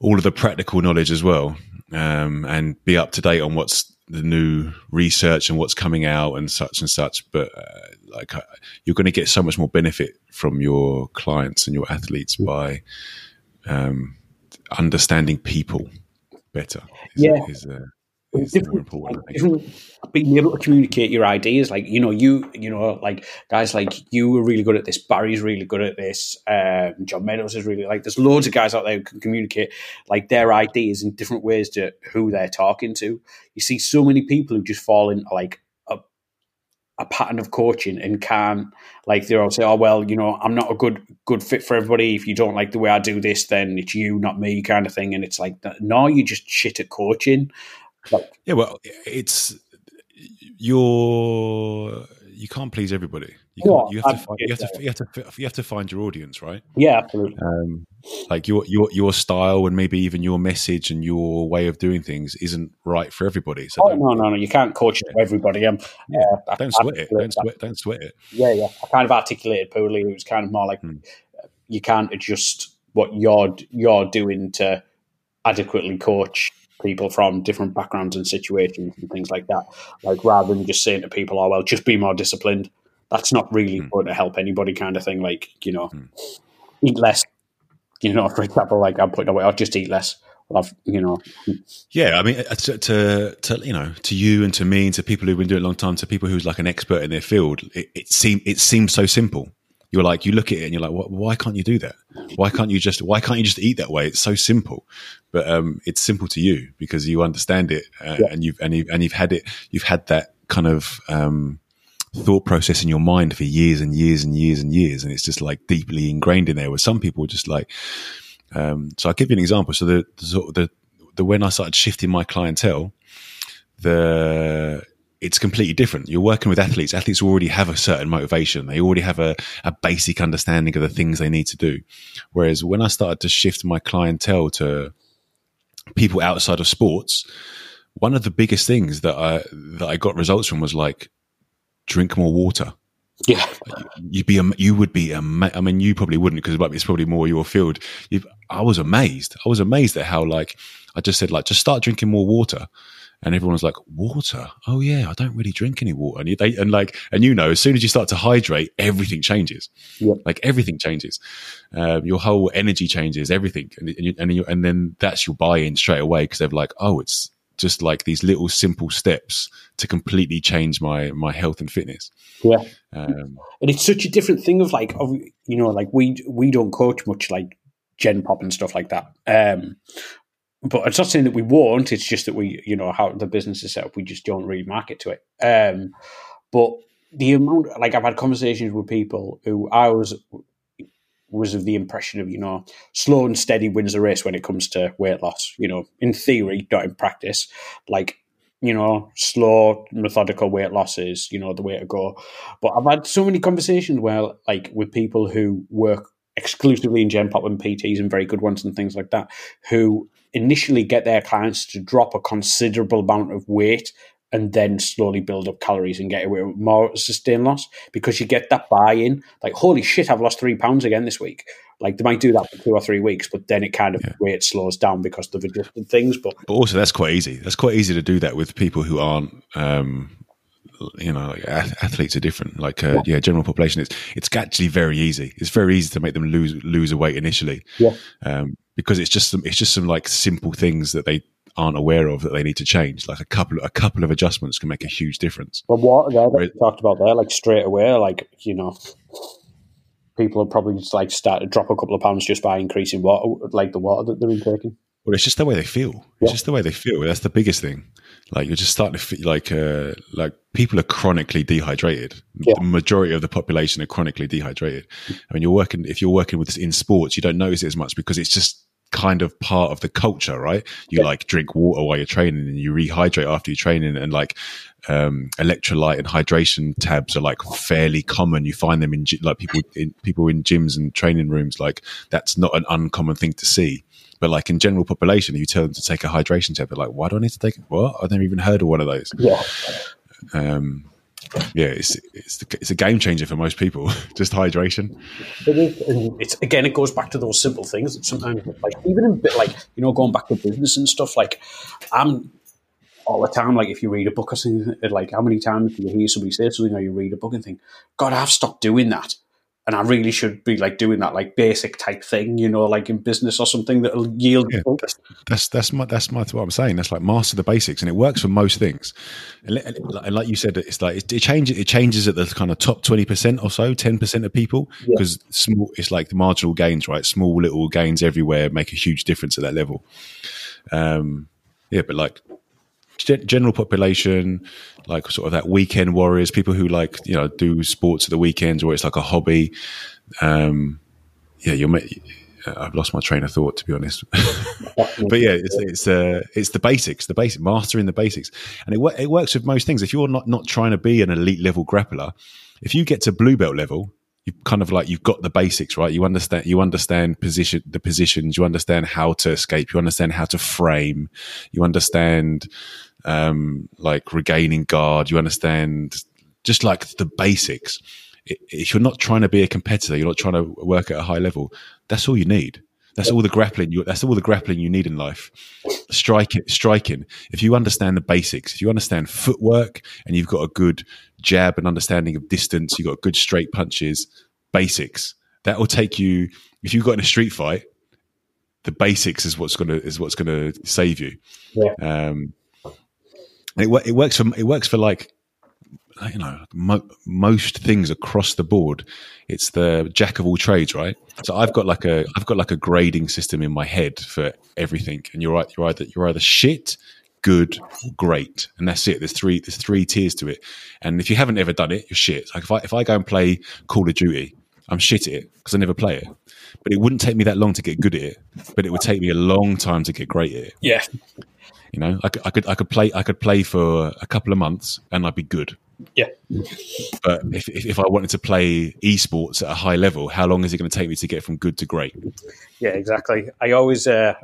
all of the practical knowledge as well, um, and be up to date on what's the new research and what's coming out and such and such. But uh, like, uh, you're going to get so much more benefit from your clients and your athletes by um, understanding people better. Is, Yeah. is, uh, is more important. Different being able to communicate your ideas like you know you you know like guys like you are really good at this barry's really good at this um, john meadows is really like there's loads of guys out there who can communicate like their ideas in different ways to who they're talking to. You see so many people who just fall into like a, a pattern of coaching and can't like they all say oh well you know i'm not a good good fit for everybody. If you don't like the way i do this then it's you not me kind of thing. And it's like no you're just shit at coaching like Yeah, well, it's you're you can't please everybody. You, can't, you have to find, you have to you have to you have to find your audience, right? yeah absolutely Um, like your your your style and maybe even your message and your way of doing things isn't right for everybody. So Oh don't, no, no, no! You can't coach everybody. Um, Yeah, uh, don't I sweat it. Don't that. sweat. Don't sweat it. Yeah, yeah. I kind of articulated poorly. It was kind of more like Hmm. you can't adjust what you're you're doing to adequately coach people from different backgrounds and situations and things like that. Like rather than just saying to people, "Oh well, just be more disciplined." That's not really Hmm. going to help anybody. Kind of thing. Like you know, eat less. You know, for example, like I'm putting away, I'll just eat less. I've, you know, Yeah, I mean, uh, to, to to you know, to you and to me and to people who've been doing it a long time, to people who's like an expert in their field, it, it seems it seems so simple. You're like, you look at it and you're like, why can't you do that? Why can't you just why can't you just eat that way? It's so simple, but um, it's simple to you because you understand it uh, Yeah. and you've and you've and you've had it, you've had that kind of um, thought process in your mind for years and years and years and years, and it's just like deeply ingrained in there. Where some people are just like, um, so I'll give you an example. So the the, the the when I started shifting my clientele, the it's completely different. You're working with athletes. Athletes already have a certain motivation. They already have a, a basic understanding of the things they need to do. Whereas when I started to shift my clientele to people outside of sports, one of the biggest things that I that I got results from was like drink more water. Yeah. You'd be you would be ama- I mean, you probably wouldn't because it's probably more your field. you I was amazed. I was amazed at how like I just said like just start drinking more water. And everyone was like, "Water? Oh yeah, I don't really drink any water." And they, and like, and you know, as soon as you start to hydrate, everything changes. Yeah. Like everything changes. Um, your whole energy changes. Everything, and and, you, and, you, and then that's your buy-in straight away because they're like, "Oh, it's just like these little simple steps to completely change my my health and fitness." Yeah. Um, and it's such a different thing of like of you know like we we don't coach much like gen pop and stuff like that um but it's not saying that we won't it's just that we you know how the business is set up we just don't really market to it. Um but the amount like i've had conversations with people who i was was of the impression of you know slow and steady wins the race when it comes to weight loss you know in theory not in practice. Like you know slow methodical weight loss is you know the way to go. But i've had so many conversations where like with people who work exclusively in gen pop and pts and very good ones and things like that who initially get their clients to drop a considerable amount of weight and then slowly build up calories and get away with more sustained loss because you get that buy-in like holy shit i've lost three pounds again this week like they might do that for two or three weeks but then it kind of weight slows down because they've adjusted things but but also that's quite easy. That's quite easy to do that with people who aren't, um, you know, like athletes are different. Like, uh, yeah, general population. It's it's actually very easy. It's very easy to make them lose lose a weight initially, yeah um, because it's just some it's just some like simple things that they aren't aware of that they need to change. Like a couple a couple of adjustments can make a huge difference. There that Right. talked about there, like straight away, like you know, people will probably just like start to drop a couple of pounds just by increasing water, like the water that they're intaking. Well, it's just the way they feel. It's Yeah. just the way they feel. That's the biggest thing. Like you're just starting to feel like uh, like people are chronically dehydrated. Yeah. The majority of the population are chronically dehydrated. I mean, you're working if you're working with this in sports, you don't notice it as much because it's just kind of part of the culture, right? You Yeah. like drink water while you're training and you rehydrate after you're training and like um, electrolyte and hydration tabs are like fairly common. You find them in like people in people in gyms and training rooms. Like that's not an uncommon thing to see. But like in general population, you tell them to take a hydration tab, they're like, "Why do I need to take? What? I've never even heard of one of those." Yeah, Um, yeah, it's it's it's a game changer for most people. Just hydration. it is. And it's again, it goes back to those simple things that sometimes, like even in bit, like you know, going back to business and stuff. Like I'm all the time. Like if you read a book or something, like how many times do you hear somebody say something or you read a book and think, God, I've stopped doing that. And I really should be like doing that, like basic type thing, you know, like in business or something that'll yield. Yeah, that's that's that's my that's my what I'm saying. That's like master the basics, and it works for most things. And, and like you said, it's like it, it changes. It changes at the kind of top twenty percent or so, ten percent of people, Yeah. because small. It's like the marginal gains, right? Small little gains everywhere make a huge difference at that level. Um, yeah, but like general population, like sort of that weekend warriors, people who like you know do sports at the weekends or it's like a hobby. Um, yeah, you're. ma- I've lost my train of thought to be honest. but yeah, it's it's uh, it's the basics, the basic mastering the basics, and it it works with most things. If you're not not trying to be an elite level grappler, if you get to blue belt level, you kind of like you've got the basics right. You understand you understand position the positions. You understand how to escape. You understand how to frame. You understand um, like regaining guard. You understand just like the basics. If you're not trying to be a competitor, you're not trying to work at a high level. That's all you need. That's all the grappling. You, that's all the grappling you need in life. Striking, striking. If you understand the basics, if you understand footwork, and you've got a good jab and understanding of distance, you've got good straight punches. Basics. That will take you. If you've got in a street fight, the basics is what's gonna is what's gonna save you. Yeah. Um, and it it works for it works for like you know mo- most things across the board. It's the jack of all trades, right? So I've got like a I've got like a grading system in my head for everything, and you're right. You're either you're either shit, good, great, and that's it. There's three there's three tiers to it. And if you haven't ever done it, you're shit. Like if I if I go and play Call of Duty. I'm shit at it because I never play it. But it wouldn't take me that long to get good at it. But it would take me a long time to get great at it. Yeah, You know, I could, I could, I could play, I could play for a couple of months and I'd be good. yeah, But if, if, if I wanted to play esports at a high level, how long is it going to take me to get from good to great? yeah, exactly. I always, uh,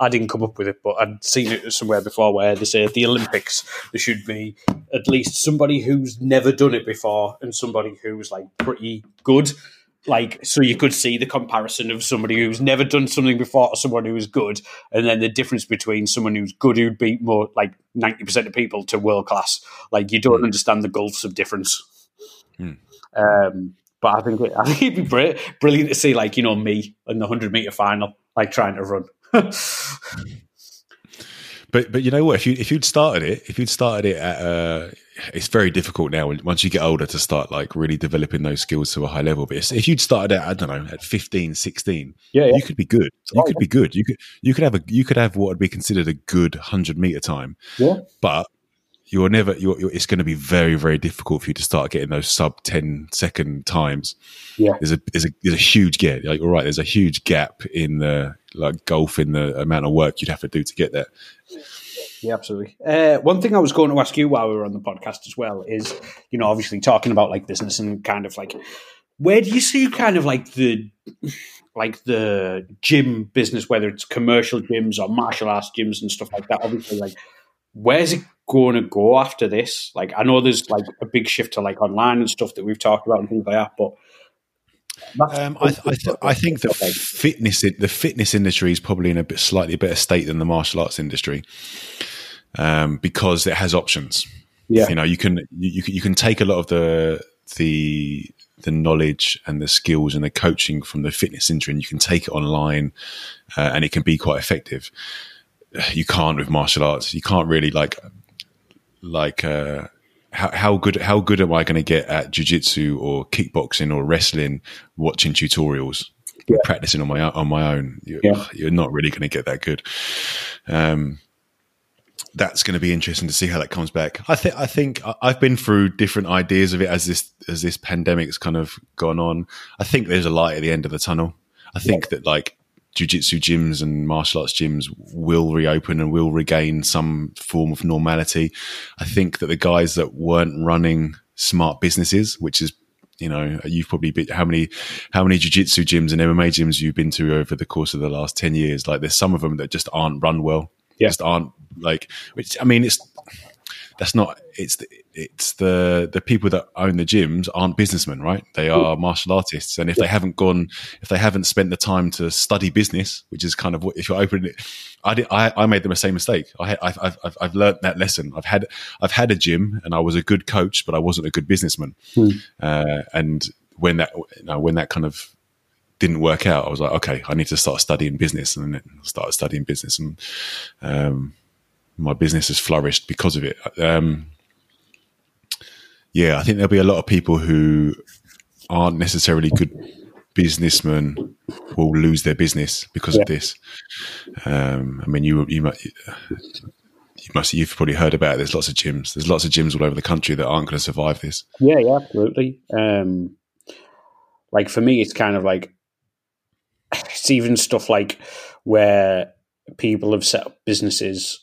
I didn't come up with it, but I'd seen it somewhere before where they say at the Olympics there should be at least somebody who's never done it before and somebody who's like pretty good. Like, so you could see the comparison of somebody who's never done something before to someone who's good, and then the difference between someone who's good who'd beat more like ninety percent of people to world class. Like, you don't understand the gulfs of difference. Um, but I think it, I think it'd be br- brilliant to see, like you know, me in the hundred meter final, like trying to run. But but you know what? If you if you'd started it, if you'd started it at, uh, it's very difficult now. Once you get older, to start like really developing those skills to a high level. But if you'd started at I don't know at 15, 16, Yeah, yeah. you could be good. You Oh, could be good. You could you could have a you could have what would be considered a good hundred meter time. Yeah. But you're never. You're, you're, it's going to be very very difficult for you to start getting those sub 10 second times. Yeah. There's a there's a there's a huge gap. Like you're right. There's a huge gap in the like golf in the amount of work you'd have to do to get there. Yeah, absolutely. Uh, one thing I was going to ask you while we were on the podcast as well is, you know, obviously talking about like business and kind of like, where do you see kind of like the like the gym business, whether it's commercial gyms or martial arts gyms and stuff like that? Obviously, like, where's it going to go after this? Like, I know there's like a big shift to like online and stuff that we've talked about and things like that, but Um, I, I, th- I think the fitness the fitness industry is probably in a bit slightly better state than the martial arts industry um, because it has options. yeah, You know, you can you, you can you can take a lot of the the the knowledge and the skills and the coaching from the fitness industry, and you can take it online, uh, and it can be quite effective. You can't with martial arts. You can't really like like uh, how how good how good am I going to get at jujitsu or kickboxing or wrestling? Watching tutorials, Yeah. practicing on my own- on my own. You're, Yeah. you're not really going to get that good. Um, that's going to be interesting to see how that comes back. I think I think I've been through different ideas of it as this as this pandemic's kind of gone on. I think there's a light at the end of the tunnel. I think that like jujitsu gyms and martial arts gyms will reopen and will regain some form of normality. I think that the guys that weren't running smart businesses, which is you know you've probably been how many how many jiu-jitsu gyms and MMA gyms you've been to over the course of the last 10 years like there's some of them that just aren't run well Yeah. just aren't like which I mean it's that's not it's the, it's the the people that own the gyms aren't businessmen right? They are martial artists. And if they haven't gone if they haven't spent the time to study business which is kind of what if you're opening it I did I, I made the same mistake. I had, I've, I've I've I've learned that lesson. I've had I've had a gym and I was a good coach but I wasn't a good businessman. Uh, and when that you know, when that kind of didn't work out I was like okay I need to start studying business and then I started studying business. And um, my business has flourished because of it. Um, yeah, I think there'll be a lot of people who aren't necessarily good businessmen will lose their business because of this. Um, I mean, you you might. You must. You've probably heard about it. There's lots of gyms. There's lots of gyms all over the country that aren't going to survive this. Yeah, yeah, absolutely. Um, like for me, it's kind of like it's even stuff like where people have set up businesses,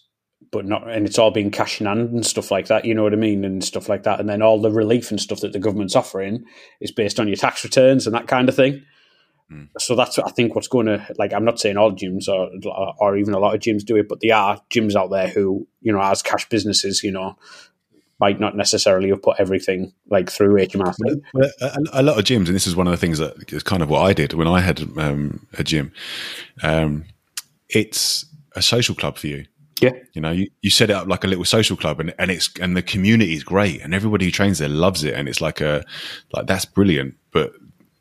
but not, and it's all being cash in hand and stuff like that. You know what I mean, and stuff like that. And then all the relief and stuff that the government's offering is based on your tax returns and that kind of thing. So that's I think what's going to like. I'm not saying all gyms or or even a lot of gyms do it, but there are gyms out there who you know as cash businesses, you know, might not necessarily have put everything like through HMRC. A, a lot of gyms, and this is one of the things that is kind of what I did when I had um, a gym. Um, it's a social club for you. Yeah, You know, you, you set it up like a little social club, and, and it's and the community is great, and everybody who trains there loves it, and it's like a like that's brilliant. But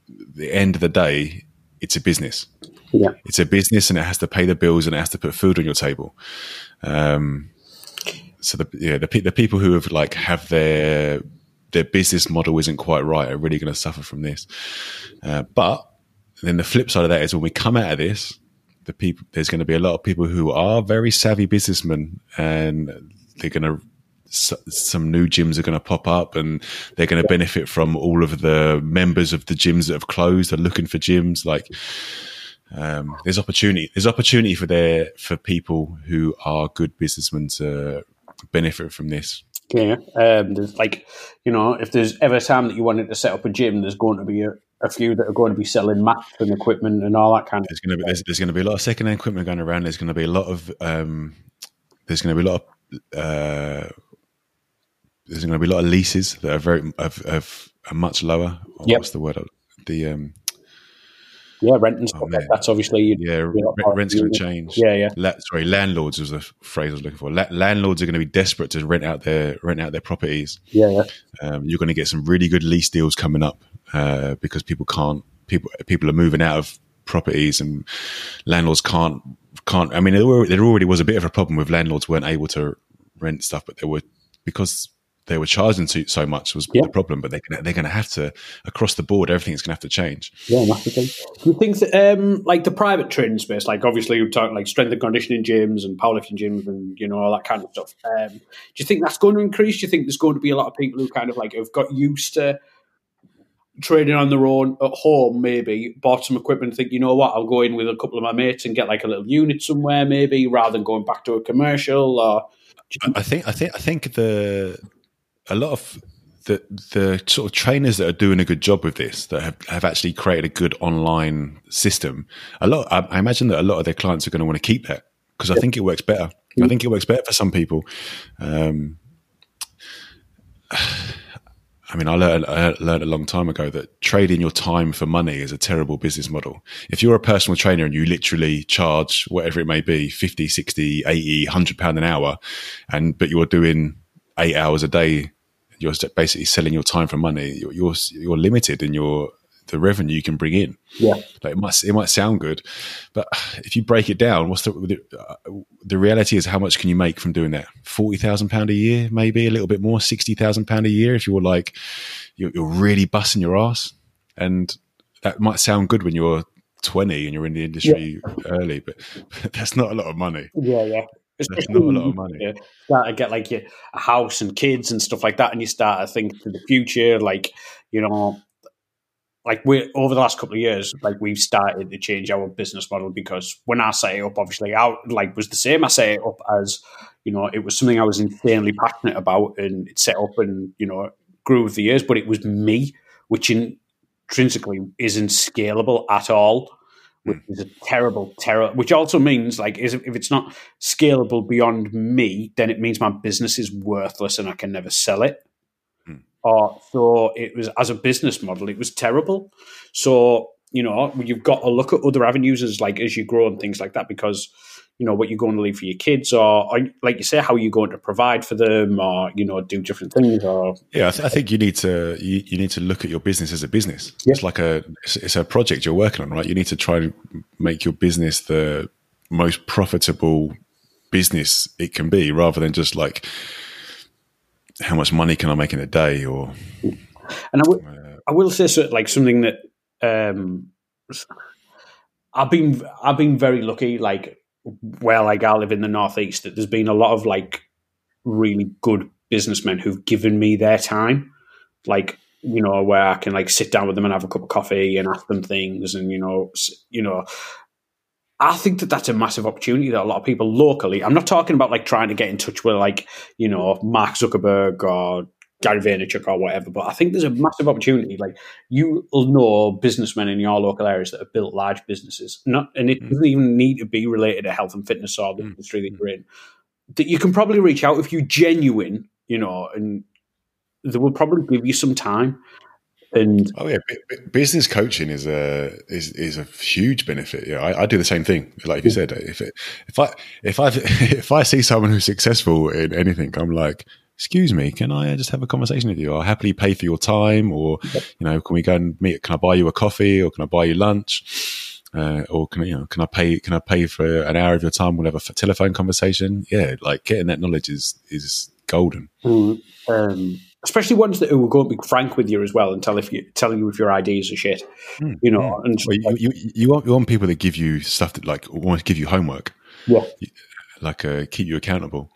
the end of the day, it's a business. yeah, It's a business, and it has to pay the bills, and it has to put food on your table. Um, so the yeah the the people who have like have their their business model isn't quite right are really going to suffer from this. Uh, but then the flip side of that is when we come out of this, the people there's going to be a lot of people who are very savvy businessmen and they're going to some new gyms are going to pop up and they're going to benefit from all of the members of the gyms that have closed are looking for gyms like um, there's opportunity there's opportunity for there for people who are good businessmen to benefit from this Yeah. Um, there's like, you know, if there's ever time that you wanted to set up a gym, there's going to be a, a few that are going to be selling mats and equipment and all that kind of there's going to be there's, there's going to be a lot of second-hand equipment going around. There's going to be a lot of um, there's going to be a lot of uh, there's going to be a lot of leases that are very of, of are much lower. Yep. What's the word? The um, Yeah, rent and stuff. Oh, that's obviously yeah, you know, rent, rent's going to change. Yeah, yeah. La- sorry, landlords was the phrase I was looking for. La- landlords are going to be desperate to rent out their rent out their properties. yeah, yeah. Um, you're going to get some really good lease deals coming up uh, because people can't people people are moving out of properties and landlords can't can't. I mean, there, were, there already was a bit of a problem with landlords weren't able to rent stuff, but they were because they were charging so, so much was Yeah. the problem. But they can, they're going to have to across the board. Everything's going to have to change. Yeah, massively. Do you think that, um, like the private training space, like obviously we're talking like strength and conditioning gyms and powerlifting gyms and you know all that kind of stuff. Um, do you think that's going to increase? Do you think there's going to be a lot of people who kind of like have got used to training on their own at home, maybe bought some equipment, and think you know what, I'll go in with a couple of my mates and get like a little unit somewhere, maybe rather than going back to a commercial or. I think I think I think the a lot of the the sort of trainers that are doing a good job with this that have, have actually created a good online system. A lot, I, I imagine that a lot of their clients are going to want to keep that because I think it works better. I think it works better for some people. Um, I mean, I learned, I learned a long time ago that trading your time for money is a terrible business model. If you're a personal trainer and you literally charge whatever it may be, 50, 60, 80, 100 pound an hour, and, but you're doing eight hours a day, you're basically selling your time for money. You're, you're, you're limited in your, the revenue you can bring in. Yeah. Like it might, it might sound good, but if you break it down, what's the, the, uh, the reality is how much can you make from doing that? Forty thousand pound a year, maybe a little bit more, sixty thousand pound a year. If you're like, you're, you're really busting your ass, and that might sound good when you're twenty and you're in the industry early, but, but that's not a lot of money. Yeah, yeah. That's not a lot of money. Yeah. Start to get like your, a house and kids and stuff like that, and you start to think to the future, like you know, like we over the last couple of years, like we've started to change our business model because when I set it up, obviously, I like was the same. I set it up as you know, it was something I was insanely passionate about, and it set up and you know grew with the years, but it was me, which intrinsically isn't scalable at all which hmm. is a terrible, terrible. Which also means, like, is if it's not scalable beyond me, then it means my business is worthless and I can never sell it. Or so it was as a business model, it was terrible. So you know, you've got to look at other avenues as like as you grow and things like that because you know what you're going to leave for your kids, or, or like you say, how you're going to provide for them, or you know, do different things, or Yeah, I, th- I think you need to you, you need to look at your business as a business. Yeah. It's like a it's, it's a project you're working on, right? You need to try and make your business the most profitable business it can be, rather than just like how much money can I make in a day, or And I will, I will say so, like something that um, I've been I've been very lucky. Like where like I live in the northeast, that there's been a lot of like really good businessmen who've given me their time, like you know where I can like sit down with them and have a cup of coffee and ask them things, and you know you know. I think that that's a massive opportunity that a lot of people locally. I'm not talking about like trying to get in touch with like you know Mark Zuckerberg or Gary Vaynerchuk or whatever. But I think there's a massive opportunity. Like you know businessmen in your local areas that have built large businesses, not, and it doesn't even need to be related to health and fitness or the Mm. industry that you're in. That you can probably reach out if you're genuine, you know, and they will probably give you some time. And oh yeah, bu- bu- business coaching is a is is a huge benefit. Yeah, I, I do the same thing. Like you said, if it, if I if I if I see someone who's successful in anything, I'm like. Excuse me, can I just have a conversation with you? I'll happily pay for your time, or you know, can we go and meet? Can I buy you a coffee, or can I buy you lunch? uh, or can I, you know, can I pay, can I pay for an hour of your time? We'll have a telephone conversation. Yeah. Like getting that knowledge is, is golden. um, especially ones that who will go and be frank with you as well and tell if you tell you if your ideas are shit, you know. And Well, you, you, you want, you want people that give you stuff that like want to give you homework, yeah, like, uh, keep you accountable.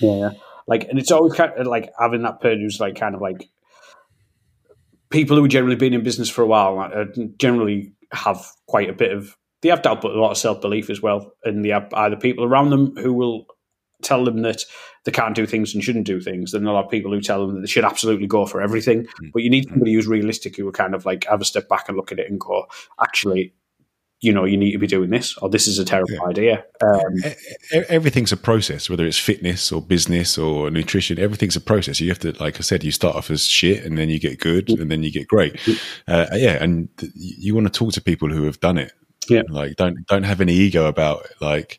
Yeah, like, and it's always kind of like having that person who's like kind of like people who have generally been in business for a while uh, generally have quite a bit of they have doubt, but a lot of self belief as well, and they have either people around them who will tell them that they can't do things and shouldn't do things. Then a lot of people who tell them that they should absolutely go for everything. But you need somebody who's realistic, who will kind of like have a step back and look at it and go, actually, you know, you need to be doing this, or this is a terrible Yeah. idea. Um, everything's a process, whether it's fitness or business or nutrition. Everything's a process. You have to, like I said, you start off as shit, and then you get good, and then you get great. Uh, yeah, and you want to talk to people who have done it. Yeah. like don't don't have any ego about it. Like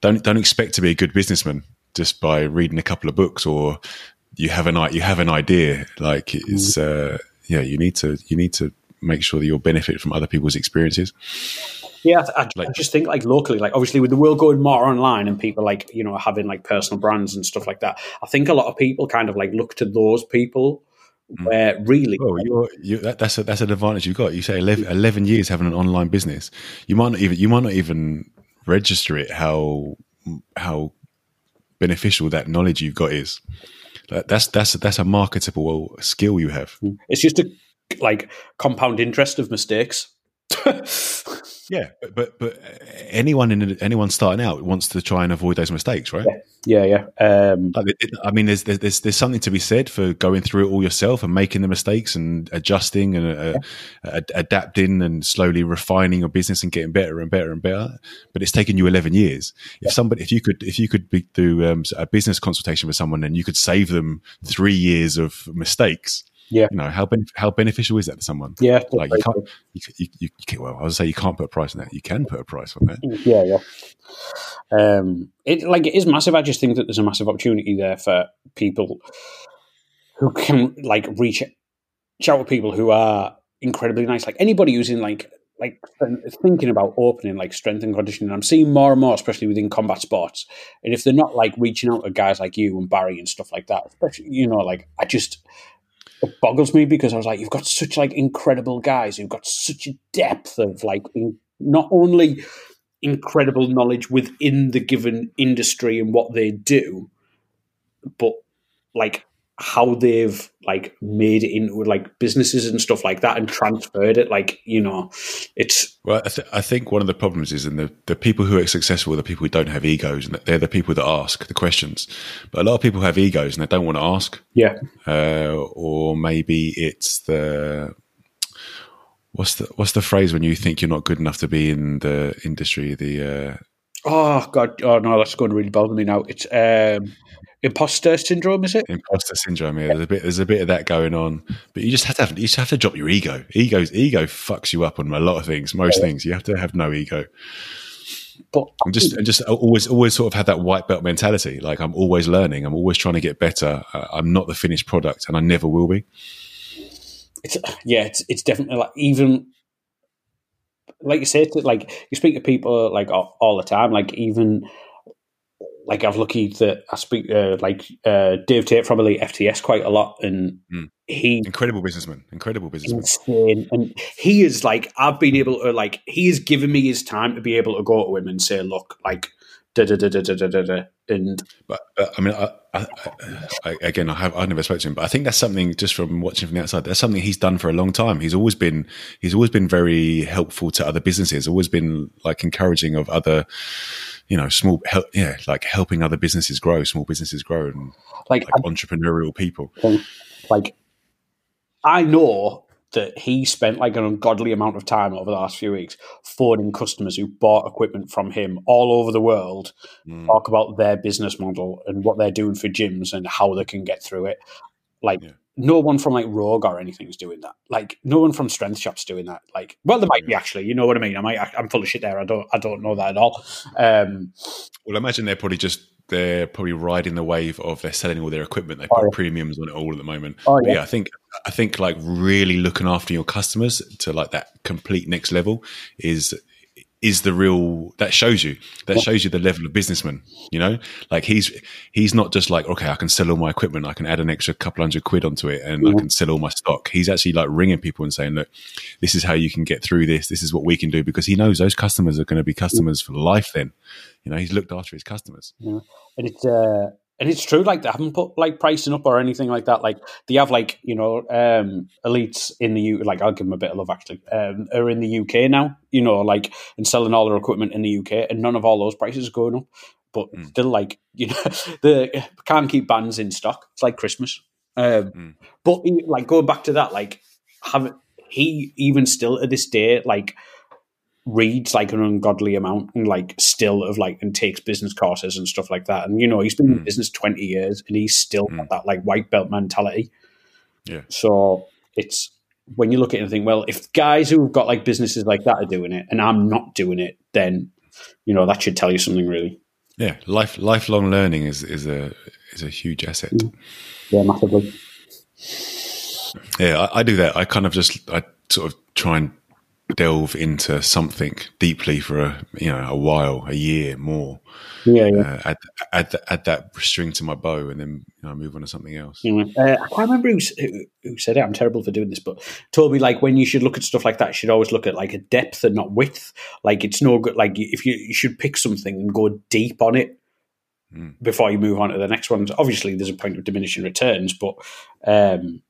don't don't expect to be a good businessman just by reading a couple of books or you have an you have an idea. Like it's mm-hmm. uh, yeah, you need to you need to make sure that you'll benefit from other people's experiences. Yeah, I, I just think like locally, like obviously with the world going more online and people like you know having like personal brands and stuff like that, I think a lot of people kind of like look to those people mm. where really, Well, you're, you, that, that's a, that's an advantage you've got. You say 11, mm. 11 years having an online business. You might not even you might not even register it how how beneficial that knowledge you've got is. That's that's that's a marketable skill you have. it's just a like compound interest of mistakes. Yeah, but but, but anyone in anyone starting out wants to try and avoid those mistakes, right? yeah, yeah, um, Like, it- I mean, there's, there's there's something to be said for going through it all yourself and making the mistakes and adjusting and uh, ad- adapting and slowly refining your business and getting better and better and better. But it's taken you 11 years. If somebody, if you could, if you could be, do um, a business consultation with someone and you could save them three years of mistakes, Yeah. you know how how beneficial is that to someone? yeah, Like you can't, you, you, you, you well, I was say you can't put a price on that. You can put a price on that. yeah, yeah. Um, it like it is massive. I just think that there's a massive opportunity there for people who can like reach out to people who are incredibly nice. Like anybody who's in like like thinking about opening like strength and conditioning. I'm seeing more and more, especially within combat sports. And if they're not like reaching out to guys like you and Barry and stuff like that, especially you know, like I just it boggles me because I was like, you've got such like incredible guys who've got such a depth of like in, not only incredible knowledge within the given industry and what they do, but like how they've like made it into like businesses and stuff like that and transferred it. Like you know, it's Well, I, th- I think one of the problems is in the, the people who are successful are the people who don't have egos, and they're the people that ask the questions. But a lot of people have egos and they don't want to ask, yeah, uh, or maybe it's the what's the what's the phrase when you think you're not good enough to be in the industry? The uh, Oh god! Oh no, that's going to really bother me now. It's um, imposter syndrome, is it? imposter syndrome. Yeah, there's a bit there's a bit of that going on, but you just have to have you just have to drop your ego. Ego's ego fucks you up on a lot of things. Most things you have to have no ego. But I'm just, and just always, always sort of had that white belt mentality. Like I'm always learning. I'm always trying to get better. I'm not the finished product, and I never will be. it's yeah, it's it's definitely like even like you say, it's like you speak to people like all, all the time. Like even like I've lucky that I speak uh, like uh, Dave Tate from Elite FTS quite a lot, and Mm. he Incredible businessman. Incredible businessman. insane. And he is like, I've been able to like, he has given me his time to be able to go to him and say, look, like, da da da da da da da, da. and But, but I mean, I, I, I, again, I have I've never spoke to him, but I think that's something just from watching from the outside. That's something he's done for a long time. He's always been he's always been very helpful to other businesses. Always been like encouraging of other, you know, small help, yeah, like helping other businesses grow, small businesses grow, and like, like um, entrepreneurial people. Um, like, I know that he spent like an ungodly amount of time over the last few weeks phoning customers who bought equipment from him all over the world, Mm. talk about their business model and what they're doing for gyms and how they can get through it. Like, Yeah. no one from like Rogue or anything is doing that. Like, no one from Strength Shop's doing that. Like, well, there might be actually. You know what I mean? I might. I'm full of shit there. I don't. I don't know that at all. Um, Well, I imagine they're probably just they're probably riding the wave of they're selling all their equipment. They put Oh, premiums on it all at the moment. Oh, yeah. yeah, I think I think like really looking after your customers to like that complete next level is is the real that shows you that shows you the level of businessman you know? Like he's he's not just like okay i can sell all my equipment i can add an extra couple hundred quid onto it and i can sell all my stock. He's actually like ringing people and saying look this is how you can get through this. This is what we can do because he knows those customers are going to be customers for life then. You know he's looked after his customers. Yeah. and it's uh, and it's true. Like they haven't put like pricing up or anything like that. Like they have like you know um elites in the U. Like I'll give them a bit of love actually. Um, are in the UK now. You know, like and selling all their equipment in the UK, and none of all those prices are going up. But still, like you know, they can't keep bands in stock. It's like Christmas. Um, But like going back to that, like have he even still at this day like reads like an ungodly amount and like still of like and takes business courses and stuff like that. And you know, he's been in hmm. business twenty years and he's still hmm. got that like white belt mentality. Yeah. So it's when you look at it and think, well, if guys who've got like businesses like that are doing it and I'm not doing it, then you know that should tell you something really. Yeah, life lifelong learning is is a is a huge asset. Mm. Yeah, massively. Yeah, I, I do that. I kind of just I sort of try and delve into something deeply for a you know a while, a year more. Yeah, yeah. Uh, add add add that string to my bow, and then you know, move on to something else. Know, uh, I can't remember who, who, who said it. I'm terrible for doing this, but told me like when you should look at stuff like that, you should always look at like a depth and not width. Like it's no good. Like if you you should pick something and go deep on it before you move on to the next one. Obviously, there's a point of diminishing returns, but um,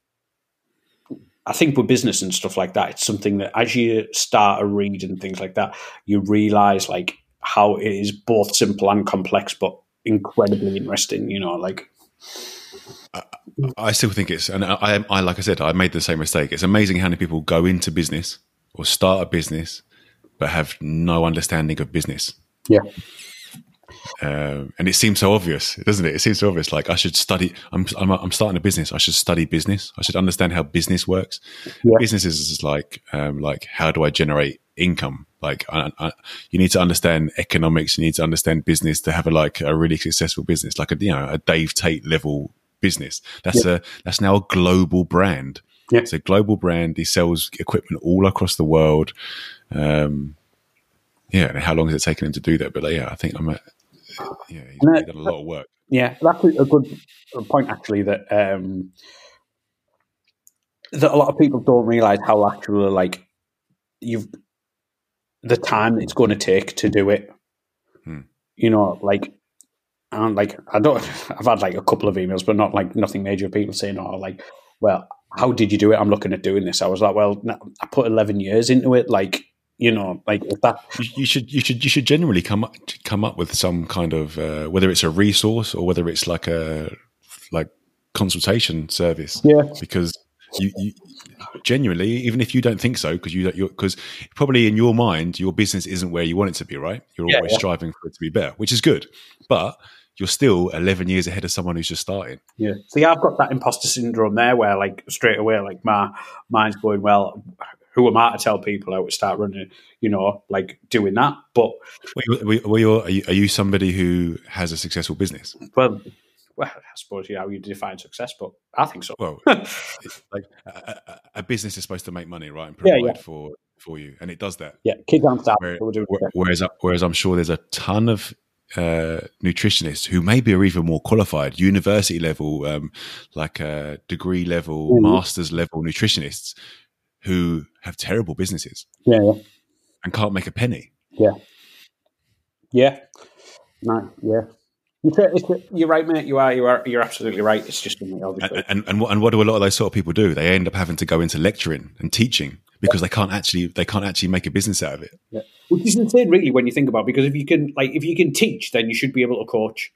I think with business and stuff like that, it's something that as you start a read and things like that, you realize like how it is both simple and complex, but incredibly interesting. You know, like I still think it's, and I, I, like I said, I made the same mistake. It's amazing how many people go into business or start a business, but have no understanding of business. yeah, Um, and it seems so obvious, doesn't it? It seems so obvious. Like I should study. I'm, I'm, I'm starting a business. I should study business. I should understand how business works. Yeah. Business is like, um, like how do I generate income? Like I, I, you need to understand economics. You need to understand business to have a like a really successful business, like a you know a Dave Tate level business. That's a that's now a global brand. Yeah. It's a global brand. He sells equipment all across the world. Um, yeah, and how long has it taken him to do that? But like, yeah, I think I'm. A, yeah, he's done a lot of work. Yeah, that's a a good point actually. That um, that a lot of people don't realize how actually like you've the time it's going to take to do it. Hmm. You know, like and like I don't. I've had like a couple of emails, but not like nothing major. People saying, "Oh, like, well, how did you do it? I'm looking at doing this." I was like, "Well, I put 11 years into it. Like, you know, like that You, should you should you should generally come up come up with some kind of uh, whether it's a resource or whether it's like a like consultation service. Yeah. because you, you genuinely even if you don't think so because you you're because probably in your mind your business isn't where you want it to be right you're Yeah, always yeah. striving for it to be better which is good but you're still 11 years ahead of someone who's just starting Yeah. See, I've got that imposter syndrome there where, like, straight away, like, my mind's going, well, who am I to tell people how to start running, you know, like doing that? But, Were you, are, you, are you somebody who has a successful business well, well, I suppose, you know, how you define success, but I think so. well like a, a, a business is supposed to make money right and provide Yeah, yeah. for for you and it does that yeah, kids aren't starting. Where- whereas, whereas I'm sure there's a ton of uh, nutritionists who maybe are even more qualified, university level, um, like uh, degree level, Mhm. masters level nutritionists who have terrible businesses Yeah, yeah, and can't make a penny. yeah. Yeah. No, yeah. It's a- it's a- You're right, mate. You are. You are. You're absolutely right. It's just. And, and, and, what, and what do a lot of those sort of people do? They end up having to go into lecturing and teaching because they can't actually they can't actually make a business out of it. Yeah. Which is insane, really, when you think about. it, Because if you can, like, if you can teach, then you should be able to coach.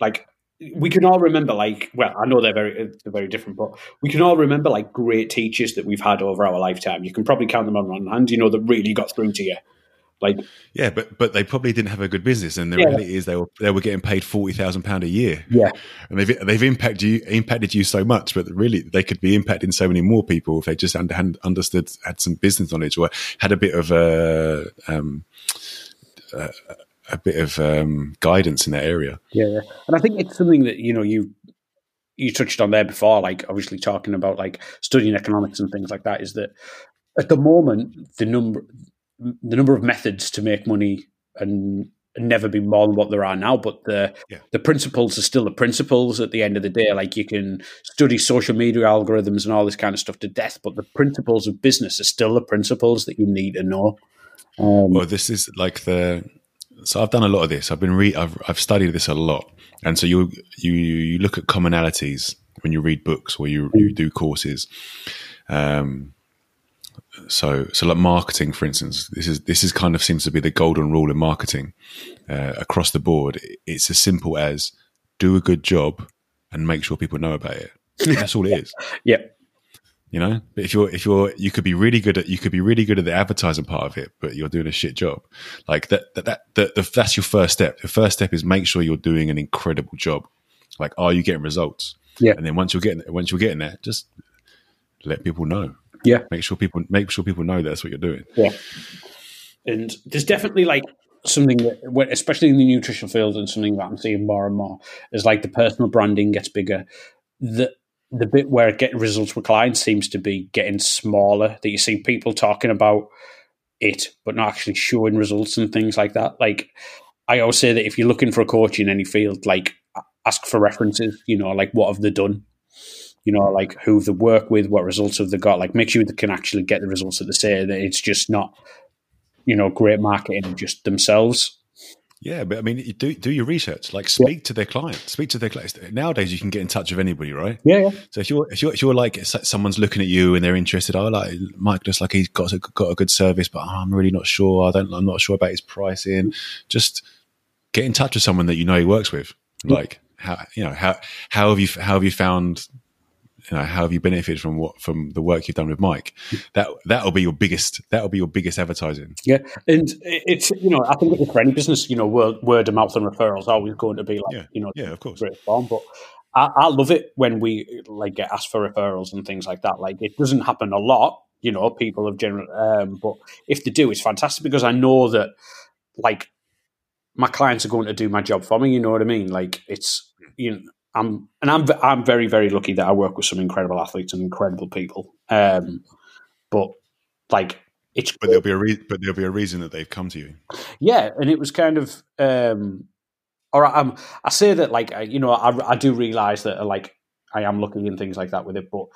Like, we can all remember, like, well, I know they're very they're very different, but we can all remember like great teachers that we've had over our lifetime. You can probably count them on one hand, you know, that really got through to you. Like, Yeah, but but they probably didn't have a good business, and the Yeah. reality is they were they were getting paid forty thousand pound a year. yeah, and they've they've impacted you impacted you so much, but really they could be impacting so many more people if they just under, had understood had some business knowledge or had a bit of a um, a, a bit of um, guidance in that area. yeah. And I think it's something that you know you you touched on there before, like obviously talking about like studying economics and things like that. Is that at the moment the number the number of methods to make money and never be more than what there are now, but the Yeah. the principles are still the principles at the end of the day. Like you can study social media algorithms and all this kind of stuff to death, but the principles of business are still the principles that you need to know. Um, Well, this is like the so I've done a lot of this. I've been re- I've I've studied this a lot, and so you you you look at commonalities when you read books or you you do courses. Um, so so like marketing, for instance, this is this is kind of seems to be the golden rule in marketing uh, across the board. It's as simple as do a good job and make sure people know about it. That's all it is. Yeah. You know, but if you're if you're you could be really good at you could be really good at the advertising part of it, but you're doing a shit job. Like that that that, that, that that's your first step. The first step is make sure you're doing an incredible job. Like, are you getting results? Yeah. And then once you're getting once you're getting there just let people know. Yeah. Make sure people make sure people know that's what you're doing. Yeah. And there's definitely like something that, especially in the nutrition field, and something that I'm seeing more and more is like the personal branding gets bigger. The the bit where getting results with clients seems to be getting smaller. That you see people talking about it, but not actually showing results and things like that. Like I always say that if you're looking for a coach in any field, like ask for references. You know, like what have they done? You know, like who they work with, what results have they got? Like make sure they can actually get the results that they say. That it's just not you know, great marketing just themselves. Yeah, but I mean, do do your research. Like, speak to their clients. Speak to their clients. Nowadays, you can get in touch with anybody, right? Yeah, yeah. So if you're if you're if you're like someone's looking at you and they're interested, oh, like Mike looks like he's got a, got a good service, but oh, I'm really not sure. I don't. I'm not sure about his pricing. Just get in touch with someone that you know he works with. Like how you know how how have you how have you found you know how have you benefited from what from the work you've done with Mike? That that'll be your biggest that'll be your biggest advertising. Yeah, and it's you know I think it's for any business, you know, word, word of mouth and referrals are always going to be like Yeah, you know yeah, of course. great form. But I, I love it when we like get asked for referrals and things like that. Like it doesn't happen a lot, you know. People have general, um, but if they do, it's fantastic because I know that like my clients are going to do my job for me. You know what I mean? Like it's you know. I'm and I'm I'm very very lucky that I work with some incredible athletes and incredible people. Um, but like it's But there'll be a re- but there'll be a reason that they've come to you. yeah, and it was kind of, um, or um, I say that like I- you know I, I do realize that like I am lucky and things like that with it, but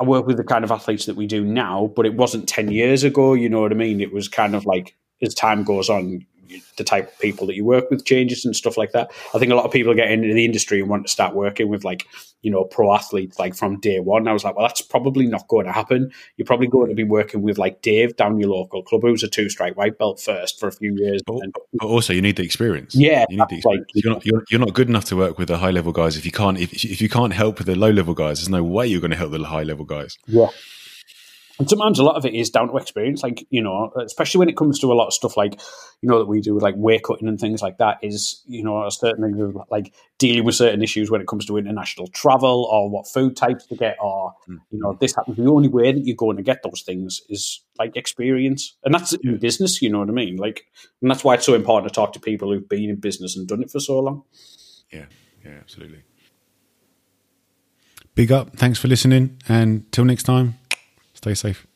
I work with the kind of athletes that we do now, but it wasn't ten years ago. You know what I mean? It was kind of like as time goes on, the type of people that you work with changes and stuff like that. I think a lot of people get into the industry and want to start working with like you know pro athletes like from day one. I was like, well, that's probably not going to happen. You're probably going to be working with like Dave down your local club, who's a two stripe white belt first for a few years. But, but also, you need the experience. Yeah, you need the that's like- experience. you're, not, you're, you're not good enough to work with the high level guys if you can't if, if you can't help with the low level guys. There's no way you're going to help the high level guys. Yeah. And sometimes a lot of it is down to experience, like, you know, especially when it comes to a lot of stuff like, you know, that we do with like weight cutting and things like that, is, you know, a certain things of like dealing with certain issues when it comes to international travel or what food types to get or, mm. you know, this happens. The only way that you're going to get those things is like experience. And that's in business, you know what I mean? Like, and that's why it's so important to talk to people who've been in business and done it for so long. Yeah, yeah, absolutely. Big up. Thanks for listening. And till next time, stay safe.